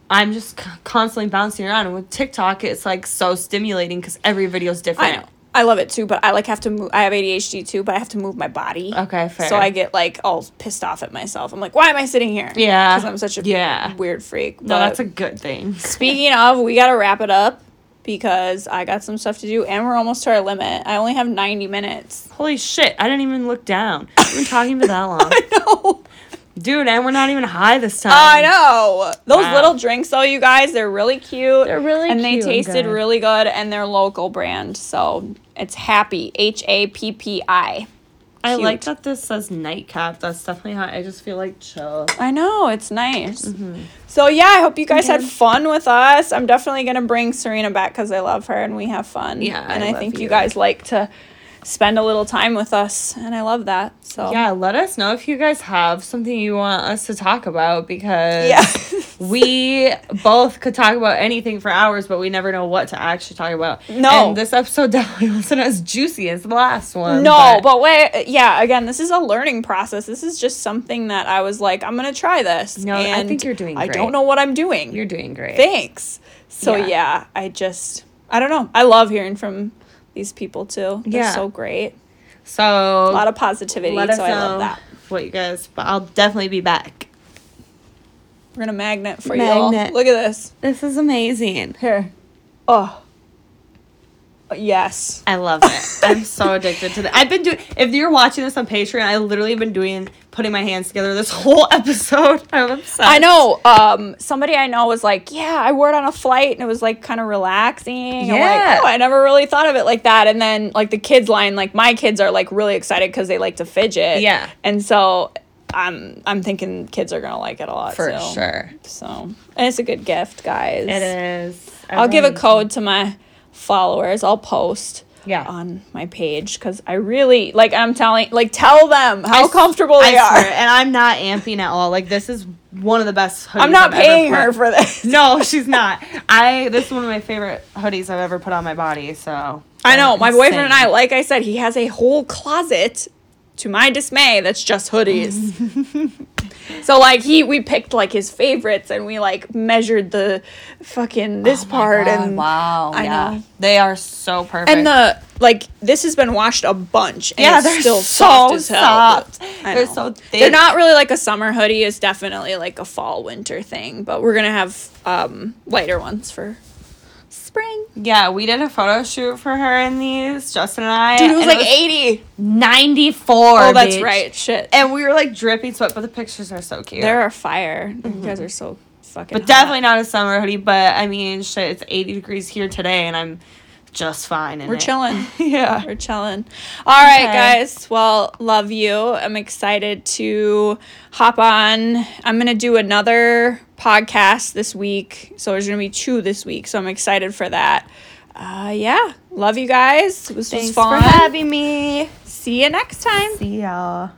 I'm just c- constantly bouncing around. And with TikTok, it's like so stimulating because every video's I different. Know. I love it too, but I like have to move. I have ADHD too, but I have to move my body. Okay, fair. So I get like all pissed off at myself. I'm like, why am I sitting here? Yeah. because I'm such a Yeah. weird freak. no, that's a good thing. Speaking of, we got to wrap it up because I got some stuff to do and we're almost to our limit. I only have 90 minutes. Holy shit! I didn't even look down. We've been talking for that long, No. Dude, and we're not even high this time. I know. Those Wow. little drinks though, you guys, they're really cute. They're really and they tasted good. really good and they're local brand. So, it's Happy, H A P P I. I like that this says nightcap. That's definitely how I just feel like chill. I know, it's nice. Mm-hmm. So, yeah, I hope you guys had fun with us. I'm definitely going to bring Serena back cuz I love her and we have fun. Yeah, and I I, think you you. guys like to spend a little time with us and I love that. So, Yeah, let us know if you guys have something you want us to talk about because Yeah. we both could talk about anything for hours, but we never know what to actually talk about. No. And this episode definitely wasn't as juicy as the last one. No, but wait, yeah, again, this is a learning process. This is just something that I was like, I'm to try this. No, I think you're doing I don't know what I'm doing. you're doing great. Thanks. So, Yeah. yeah. I just, I don't know. I love hearing from these people too. They're Yeah. so great. so A lot of positivity. let us so, I know love that. what you guys. But I'll definitely be back. We're to magnet for you all. Magnet. Look at this. This is amazing. Here. Oh. Uh, yes. I love it. I'm so addicted to that. I've been doing. If you're watching this on Patreon, I literally have been doing putting my hands together this whole episode. I'm obsessed. I know. Um, somebody I know was like, "Yeah, I wore it on a flight, and it was like kind of relaxing." Yeah. like, oh, I never really thought of it like that. And then like the kids line, like my kids are like really excited because they like to fidget. Yeah. And so I'm I'm thinking kids are gonna like it a lot for too. sure. So and it's a good gift, guys. It is. I'll give a code to my followers. I'll post. Yeah. On my page because I really like I'm telling like tell them how I s- comfortable they I are. swear, and I'm not amping at all. Like this is one of the best. Hoodies I'm not I've paying her for this. No, she's not. I. This is one of my favorite hoodies I've ever put on my body. So I know. My Insane. boyfriend and I, like I said, he has a whole closet. To my dismay, that's just hoodies. so like he, we picked like his favorites, and we like measured the fucking this Oh part, God, and wow, I yeah. know. they are so perfect. and the like this has been washed a bunch, and yeah, it's they're still so soft as hell. soft. They're know. so thick. They're not really like a summer hoodie. It's definitely like a fall winter thing. But we're gonna have um lighter ones for spring. Yeah, we did a photo shoot for her in these, Justin and I. Dude, it was like eighty. 94. Oh, that's bitch. right. Shit. And we were like dripping sweat, but the pictures are so cute. They are a fire. You mm-hmm. guys are so fucking. but hot. definitely not a summer hoodie. But I mean, shit, it's 80 degrees here today, and I'm just fine. We're it. chilling. yeah. We're chilling. All okay. right, guys. Well, love you. I'm excited to hop on. I'm going to do another podcast this week. So there's going to be two this week. So I'm excited for that. Uh, yeah. Love you guys. This Thanks was fun. for having me. See you next time. See y'all.